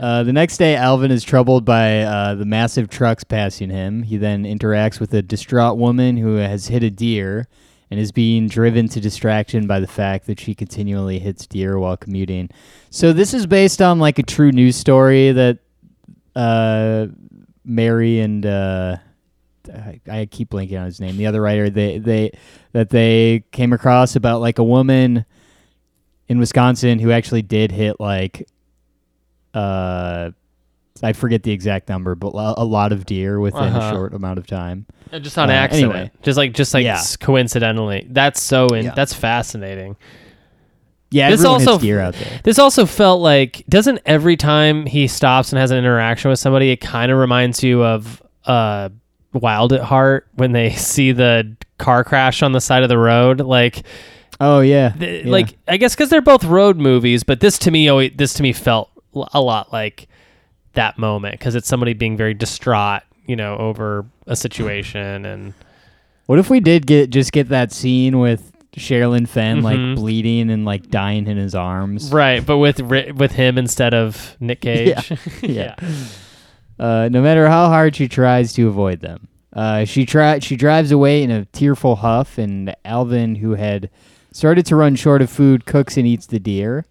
Uh, the next day, Alvin is troubled by uh, the massive trucks passing him. He then interacts with a distraught woman who has hit a deer and is being driven to distraction by the fact that she continually hits deer while commuting. So this is based on like a true news story that uh, Mary and uh, I, I keep blanking on his name. The other writer they they that they came across about like a woman in Wisconsin who actually did hit like uh I forget the exact number, but a lot of deer within Uh-huh. a short amount of time. Just on Uh, accident. anyway. Just like just like Yeah. coincidentally. That's so in, Yeah. that's fascinating. Yeah, This also- deer out there. This also felt like doesn't every time he stops and has an interaction with somebody, it kind of reminds you of uh, Wild at Heart when they <laughs> see the car crash on the side of the road. Like, Oh yeah, th- yeah. like I guess because they're both road movies, but this to me, always, this to me felt l- a lot like that moment because it's somebody being very distraught, you know, over a situation and What if we did get just get that scene with Sherilyn Fenn Mhm. like bleeding and like dying in his arms? right, but with with him instead of Nick <laughs> Cage. <laughs> Yeah. Uh, no matter how hard she tries to avoid them, uh, she try she drives away in a tearful huff, and Alvin, who had started to run short of food, cooks and eats the deer.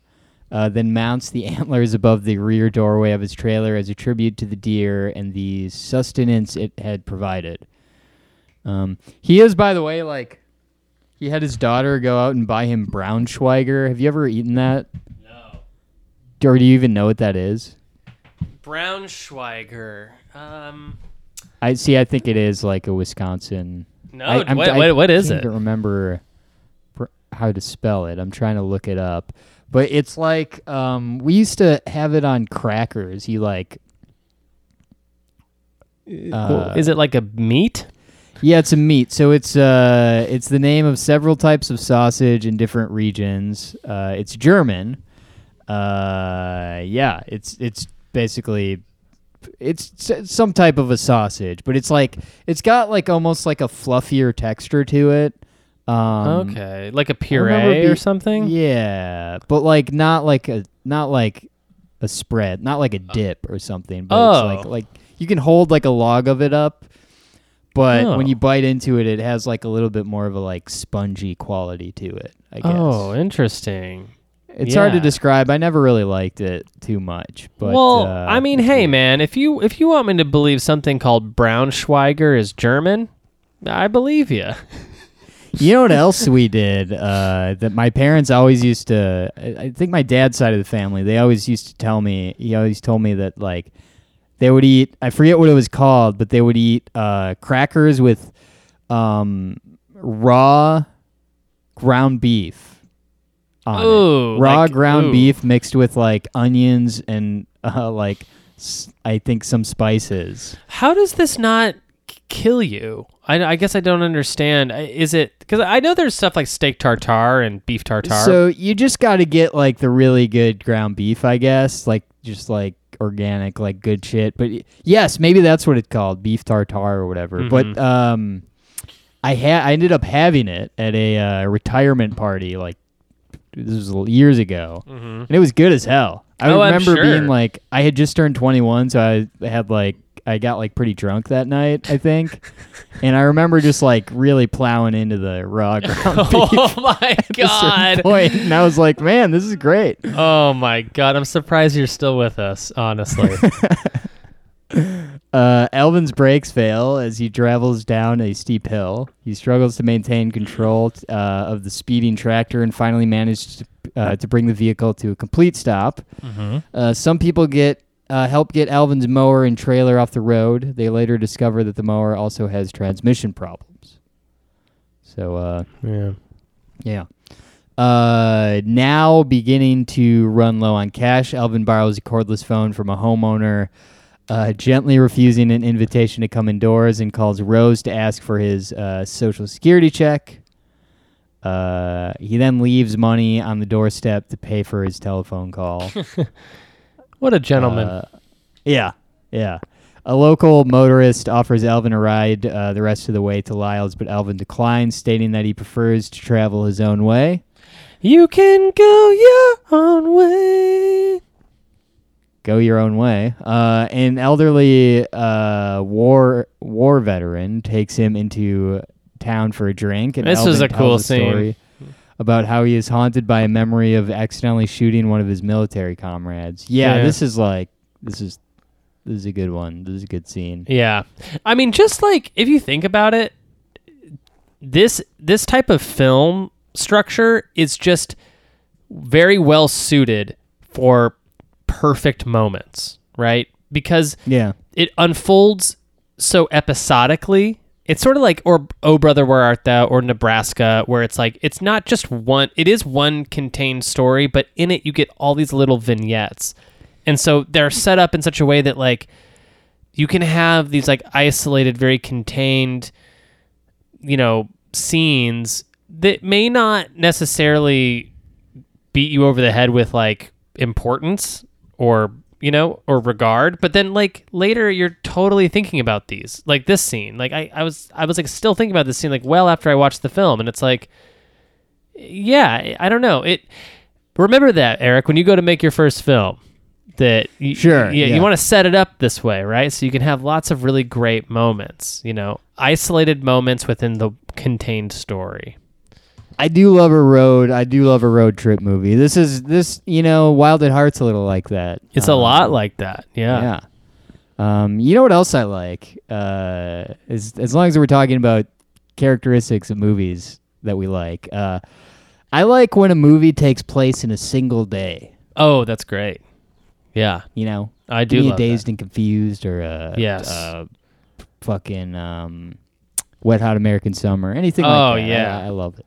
Uh, then mounts the <laughs> antlers above the rear doorway of his trailer as a tribute to the deer and the sustenance it had provided. Um, he is, by the way, like he had his daughter go out and buy him Braunschweiger. Have you ever eaten that? No. Or do you even know what that is? Braunschweiger. Um, I see. I think it is like a Wisconsin. no, I, what, I what, what is can't it? remember how to spell it. I'm trying to look it up, but it's like um, we used to have it on crackers. You like, uh, is it like a meat? yeah, it's a meat. So it's uh, it's the name of several types of sausage in different regions. Uh, it's German. Uh, yeah, it's it's basically it's some type of a sausage, but it's like it's got like almost like a fluffier texture to it. Um, okay, like a puree be- or something. Yeah, but like not like a not like a spread, not like a dip or something. But Oh. it's like like you can hold like a log of it up, but Oh. when you bite into it, it has like a little bit more of a like spongy quality to it. I guess. Oh, interesting. it's hard to describe. I never really liked it too much. But well, uh, I mean, hey, man, if you if you want me to believe something called Braunschweiger is German, I believe you. <laughs> You know what else we did? Uh, that my parents always used to. I I think my dad's side of the family. They always used to tell me. He always told me that like they would eat. I forget what it was called, but they would eat uh, crackers with um, raw ground beef. On it. Ooh, raw like- ground ooh. beef mixed with like onions and uh, like s- I think some spices. How does this not k- kill you? I, I guess I don't understand. Is it because I know there's stuff like steak tartare and beef tartare. So you just got to get like the really good ground beef, I guess, like just like organic, like good shit. But yes, maybe that's what it's called, beef tartare or whatever. But Mhm. um, I had I ended up having it at a uh, retirement party, like this was years ago, Mhm. and it was good as hell. I Oh, remember sure. being like, I had just turned 21, so I had like. I got like pretty drunk that night, I think, <laughs> and I remember just like really plowing into the raw <laughs> ground beef oh my <laughs> god! point, and I was like, "Man, this is great." Oh my god! I'm surprised you're still with us. Honestly, Uh, Alvin's brakes fail as he travels down a steep hill. He struggles to maintain control uh, of the speeding tractor and finally manages to, uh, to bring the vehicle to a complete stop. Uh, some people get uh, help get Alvin's mower and trailer off the road. They later discover that the mower also has transmission problems. So, uh, yeah. Yeah. Uh, now beginning to run low on cash, Alvin borrows a cordless phone from a homeowner, uh, gently refusing an invitation to come indoors, and calls Rose to ask for his uh, social security check. Uh, he then leaves money on the doorstep to pay for his telephone call. <laughs> What a gentleman. Uh, yeah, yeah. A local motorist offers Elvin a ride uh, the rest of the way to Lyle's, but Elvin declines, stating that he prefers to travel his own way. you can go your own way. Go your own way. Uh, an elderly uh, war war veteran takes him into town for a drink, and This Elvin was a cool story about how he is haunted by a memory of accidentally shooting one of his military comrades. Yeah, Yeah. this is like this is this is a good one. This is a good scene. Yeah. I mean just like if you think about it this this type of film structure is just very well suited for perfect moments, right? Because Yeah. it unfolds so episodically. It's sort of like or Oh Brother Where Art Thou or Nebraska where it's like it's not just one it is one contained story, but in it you get all these little vignettes. And so they're set up in such a way that like you can have these like isolated, very contained, you know, scenes that may not necessarily beat you over the head with like importance or you know or regard but then like later you're totally thinking about these like this scene. Like I, I was i was like still thinking about this scene like well after i watched the film and it's like yeah i don't know. It remember that eric when you go to make your first film that you, Sure, yeah, yeah. you want to set it up this way right? So you can have lots of really great moments you know isolated moments within the contained story I do love a road. I do love a road trip movie. This is this, you know, Wild at Heart's a little like that. it's a Um, lot like that yeah Yeah. Um, you know what else I like? Uh, as as long as we're talking about characteristics of movies that we like, uh, I like when a movie takes place in a single day. oh that's great yeah You know, i do a love that. dazed and confused or a Yes. uh, fucking um, Wet Hot American Summer, anything Oh, like that. yeah. I, I love it.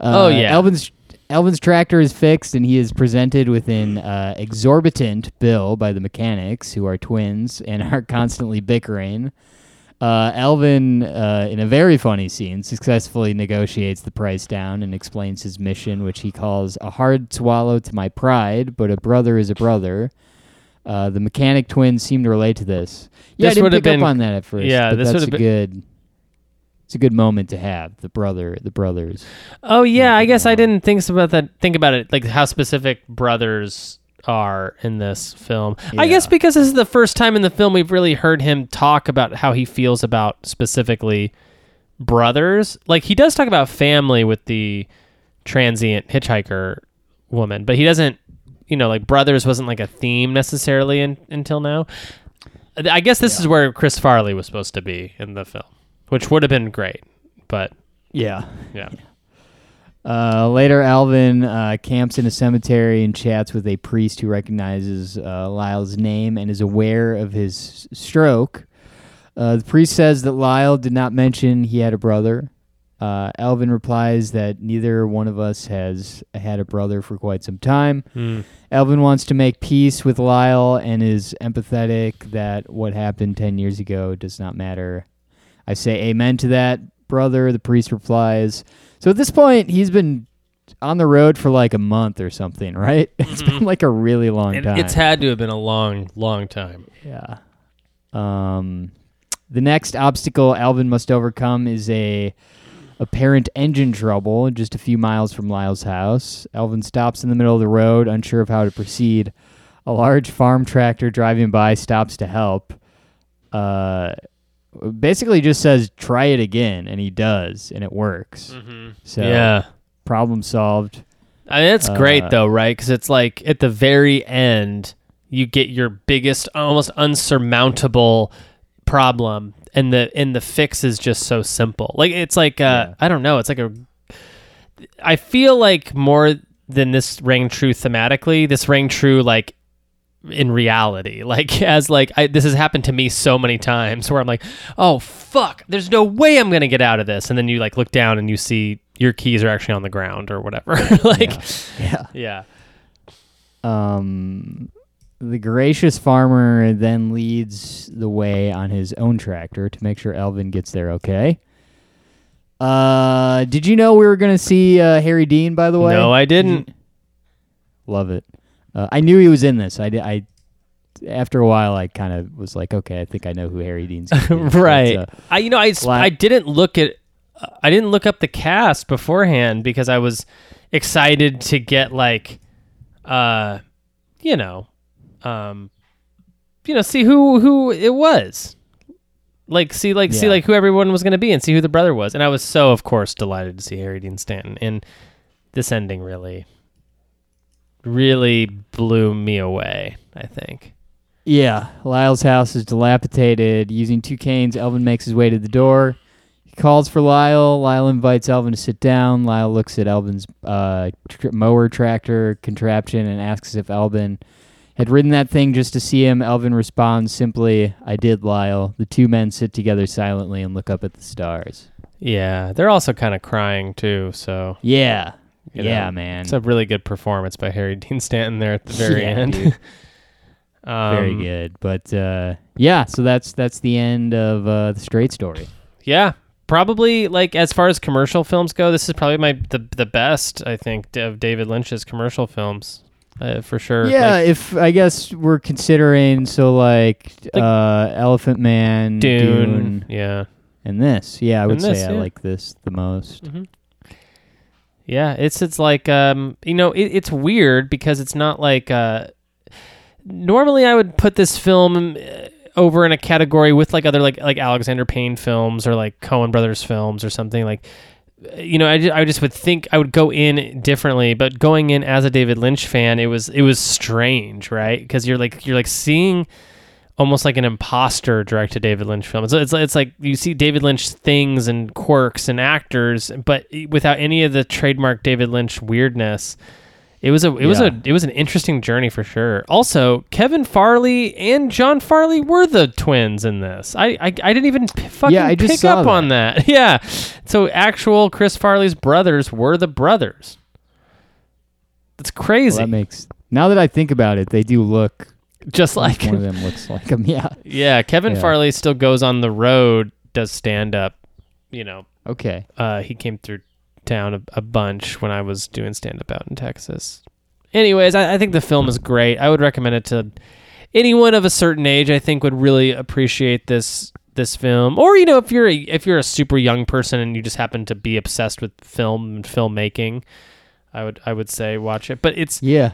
Oh, Uh, yeah. Elvin's Elvin's tractor is fixed, and he is presented with an uh, exorbitant bill by the mechanics, who are twins and are constantly bickering. Uh, Elvin, uh, in a very funny scene, successfully negotiates the price down and explains his mission, which he calls a hard swallow to my pride, but a brother is a brother. Uh, the mechanic twins seem to relate to this. Yeah, This I didn't pick been- up on that at first. yeah, but this that's would've been good. It's a good moment to have the brother, the brothers. Oh yeah, I guess I didn't think about that. Think about it, like how specific brothers are in this film. I guess because this is the first time in the film we've really heard him talk about how he feels about specifically brothers. Like he does talk about family with the transient hitchhiker woman, but he doesn't. You know, like brothers wasn't like a theme necessarily in, until now. I guess this is where Chris Farley was supposed to be in the film, which would have been great. But Yeah. yeah. Uh, later, Alvin uh, camps in a cemetery and chats with a priest who recognizes uh, Lyle's name and is aware of his stroke. Uh, the priest says that Lyle did not mention he had a brother. Uh, Alvin replies that neither one of us has had a brother for quite some time. Hmm. Alvin wants to make peace with Lyle and is empathetic that what happened 10 years ago does not matter. I say amen to that, brother, the priest replies. So at this point, he's been on the road for like a month or something, <laughs> right? It's been like a really long time. it's had to have been a long, long time. Yeah. Um, the next obstacle Alvin must overcome is a apparent engine trouble just a few miles from Lyle's house. Alvin stops in the middle of the road, unsure of how to proceed. A large farm tractor driving by stops to help. Uh, basically just says try it again, and he does, and it works. So yeah. problem solved. I mean, it's great Uh, though, right? Because it's like at the very end, you get your biggest, almost unsurmountable problem, and the and the fix is just so simple. Like it's like uh, Yeah. I don't know. It's like a. I feel like more than this rang true thematically. This rang true like in reality <laughs> like as like I, this has happened to me so many times where i'm like oh fuck there's no way i'm gonna get out of this and then you like look down and you see your keys are actually on the ground or whatever. <laughs> like, Yeah. <laughs> yeah. Um, the gracious farmer then leads the way on his own tractor to make sure Elvin gets there okay. Uh, did you know we were gonna see uh, Harry Dean? By the way, No, I didn't. Love it. Uh, I knew he was in this. I. I after a while, I kind of was like, okay, I think I know who Harry Dean's. be. <laughs> But, right. uh, I you know I s- la- I didn't look at I didn't look up the cast beforehand because I was excited to get like uh you know um you know see who who it was. Like see like see Yeah. like who everyone was going to be and see who the brother was. And I was so of course delighted to see Harry Dean Stanton and this ending really really blew me away, I think. Yeah, Lyle's house is dilapidated. Using two canes, Elvin makes his way to the door. He calls for Lyle. Lyle invites Elvin to sit down. Lyle looks at Elvin's uh, tr- mower tractor contraption and asks if Elvin had ridden that thing just to see him. Elvin responds simply, I did, Lyle. The two men sit together silently and look up at the stars. Yeah, they're also kind of crying too, so Yeah. You yeah, know, man. It's a really good performance by Harry <laughs> Dean Stanton there at the very <laughs> Yeah, end. <laughs> um, Very good. But uh, yeah, so that's that's the end of uh, the straight story. Yeah, probably like as far as commercial films go, this is probably my the the best I think of David Lynch's commercial films, uh, for sure. Yeah, Like, if I guess we're considering so like, Like uh Elephant Man, Dune, Dune, Yeah, and this. Yeah, I would And say this, I yeah. like this the most. Yeah. It's it's like um you know it, it's weird because it's not like uh normally I would put this film. Uh, over in a category with like other like like Alexander Payne films or like Coen Brothers films or something like you know, I, ju- I just would think I would go in differently, but going in as a David Lynch fan, it was it was strange, right? Because you're like you're like seeing almost like an imposter direct to David Lynch film. So it's it's like you see David Lynch things and quirks and actors, but without any of the trademark David Lynch weirdness. It was a it was a it was an interesting journey for sure. Also, Kevin Farley and John Farley were the twins in this. I I, I didn't even p- fucking I pick up on that. <laughs> Yeah. So actual Chris Farley's brothers were the brothers. That's Well, crazy. that makes now that I think about it, they do look Just like one of them looks like him. Yeah. yeah, Kevin Yeah. Farley still goes on the road, does stand up. You know, Okay. uh, he came through town a, a bunch when I was doing stand up out in Texas. Anyways, I, I think the film is great. I would recommend it to anyone of a certain age. I think would really appreciate this this film. Or you know, if you're a, if you're a super young person and you just happen to be obsessed with film and filmmaking, I would I would say watch it. But it's Yeah.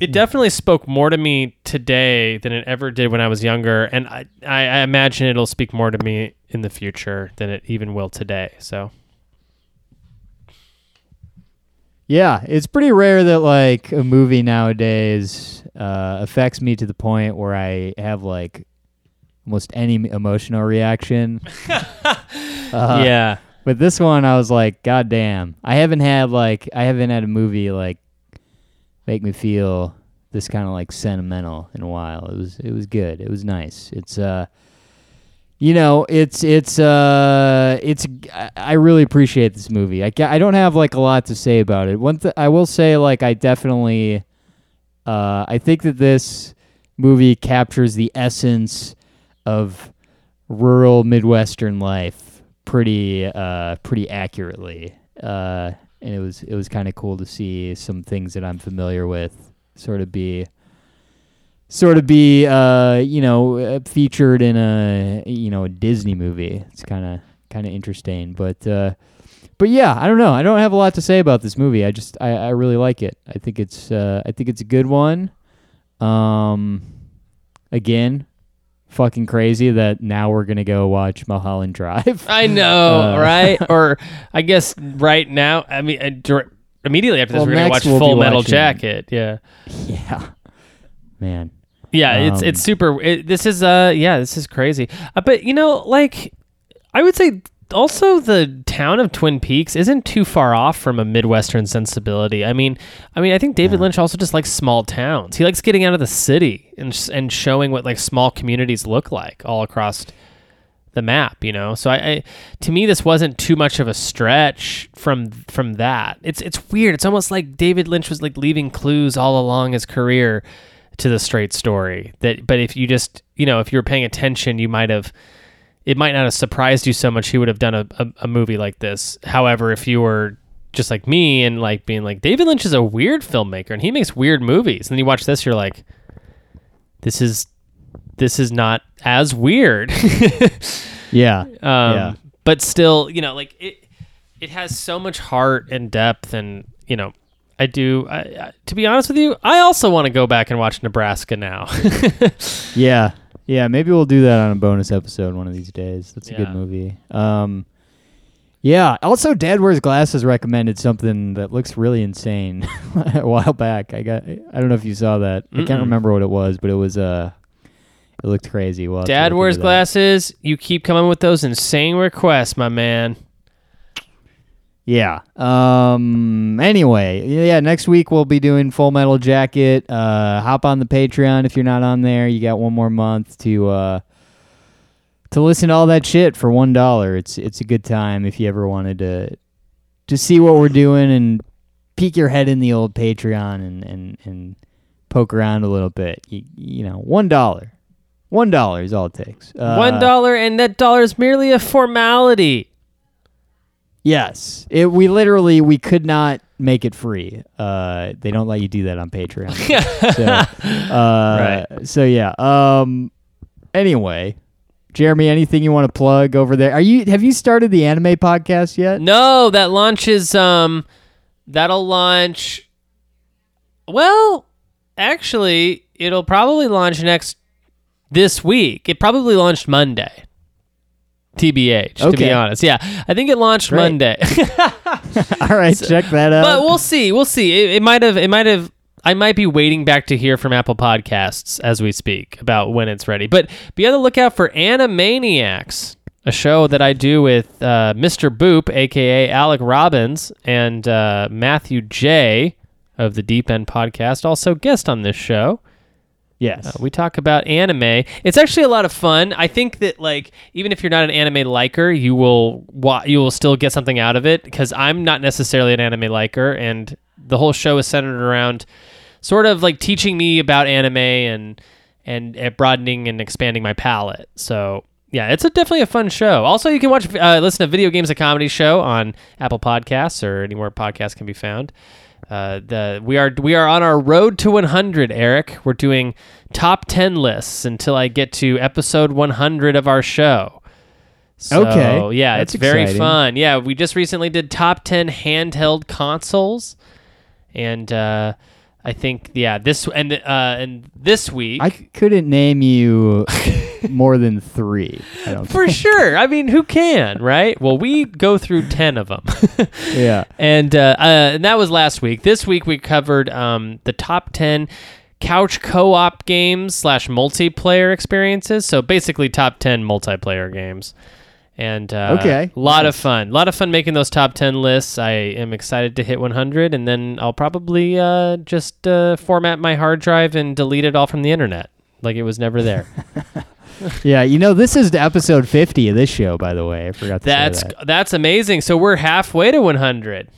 It definitely spoke more to me today than it ever did when I was younger, and I, I, I imagine it'll speak more to me in the future than it even will today. So Yeah, it's pretty rare that like a movie nowadays uh, affects me to the point where I have like almost any emotional reaction. <laughs> Uh, yeah, But this one, I was like, God damn! I haven't had like I haven't had a movie like make me feel this kind of like sentimental in a while. It was it was good. It was nice. It's uh, you know, it's it's uh, it's I- really appreciate this movie. I I don't have like a lot to say about it. One th- I will say like I definitely uh, I think that this movie captures the essence of rural Midwestern life pretty uh, pretty accurately. Uh, and it was it was kind of cool to see some things that I'm familiar with sort of be sort of be uh, you know uh, featured in a you know a Disney movie. It's kind of kind of interesting, but uh, but yeah, I don't know. I don't have a lot to say about this movie. I just I, I really like it. I think it's uh, I think it's a good one. Um, again, fucking crazy that now we're gonna go watch Mulholland Drive. I know, <laughs> Uh, right? <laughs> Or I guess right now, I mean, uh, dir- immediately after this, Well, we're gonna watch we'll Full Metal watching- Jacket. Yeah, yeah, man. yeah, it's Um, it's super. It, this is uh, yeah, this is crazy. Uh, but you know, like, I would say also the town of Twin Peaks isn't too far off from a Midwestern sensibility. I mean, I mean, I think David Yeah. Lynch also just likes small towns. He likes getting out of the city and and showing what like small communities look like all across the map, you know. So I, I to me this wasn't too much of a stretch from from that. It's it's weird. It's almost like David Lynch was like leaving clues all along his career to the straight story. That but if you just, you know, if you were paying attention, you might have it might not have surprised you so much he would have done a, a, a movie like this. However, if you were just like me and like being like David Lynch is a weird filmmaker and he makes weird movies. And then you watch this, you're like, this is this is not as weird. <laughs> Yeah. um, Yeah. But still, you know, like it it has so much heart and depth, and you know, I do. I, I, to be honest with you, I also want to go back and watch Nebraska now. <laughs> Yeah. Yeah, maybe we'll do that on a bonus episode one of these days. That's a Yeah. good movie. Um yeah, also Dad Wears Glasses recommended something that looks really insane <laughs> a while back. I got I don't know if you saw that. I Mm-mm. can't remember what it was, but it was uh it looked crazy. We'll Dad wears glasses. You keep coming with those insane requests, my man. Yeah. Um. Anyway, yeah. Next week we'll be doing Full Metal Jacket. Uh, hop on the Patreon if you're not on there. You got one more month to uh to listen to all that shit for one dollar. It's it's a good time if you ever wanted to to see what we're doing and peek your head in the old Patreon and and and poke around a little bit. You, you know, one dollar. One dollar is all it takes. Uh, One dollar, and that dollar is merely a formality. Yes, it. We literally we could not make it free. Uh, they don't let you do that on Patreon. <laughs> so, uh, so yeah. Um. Anyway, Jeremy, anything you want to plug over there? Are you have you started the anime podcast yet? No, that launches. Um, that'll launch. Well, actually, it'll probably launch next this week. It probably launched Monday. TBH, to be honest. Yeah, I think it launched Great. Monday. <laughs> <laughs> All right, check that out. but we'll see. We'll see. It, it might have. It might have. I might be waiting back to hear from Apple Podcasts as we speak about when it's ready. But be on the lookout for Animaniacs, a show that I do with uh, Mr. Boop, aka Alec Robbins, and uh, Matthew J of the Deep End Podcast, also guest on this show. Yes. Uh, we talk about anime. It's actually a lot of fun. I think that like even if you're not an anime liker, you will wa- you will still get something out of it because I'm not necessarily an anime liker, and the whole show is centered around sort of like teaching me about anime and and broadening and expanding my palette. So. Yeah, it's a, definitely a fun show. Also, you can watch, uh, listen to Video Games a Comedy Show on Apple Podcasts or anywhere podcasts can be found. Uh, the we are we are on our road to 100, Eric. We're doing top 10 lists until I get to episode 100 of our show. So, Okay. yeah, That's it's very exciting. fun. Yeah, we just recently did top 10 handheld consoles, and uh, I think yeah this and uh, and this week I couldn't name you <laughs> more than three. For sure. I mean, who can, right? Well, we go through 10 of them. <laughs> yeah. and uh, uh, and that was last week. This week we covered um, the top ten couch co-op games slash multiplayer experiences. So basically, top ten multiplayer games. And uh, Okay. a lot of fun. A lot of fun making those top ten lists. I am excited to hit 100, and then I'll probably uh, just uh, format my hard drive and delete it all from the internet, like it was never there. <laughs> Yeah. You know, this is episode fifty of this show. By the way, I forgot to that's say that. that's amazing. So we're halfway to 100.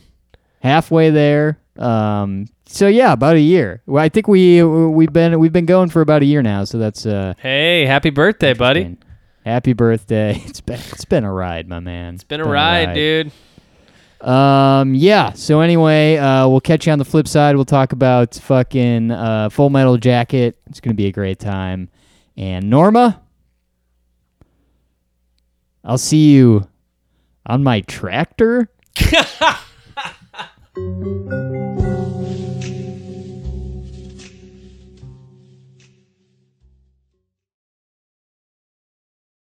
halfway there. Um, so yeah, about a year. Well, I think we we've been we've been going for about a year now. So that's uh, Hey, happy birthday, buddy! Happy birthday! <laughs> It's been it's been a ride, my man. It's been a ride, dude. Um, yeah. So anyway, uh, we'll catch you on the flip side. We'll talk about fucking uh, Full Metal Jacket. It's gonna be a great time. And Norma, I'll see you on my tractor. <laughs>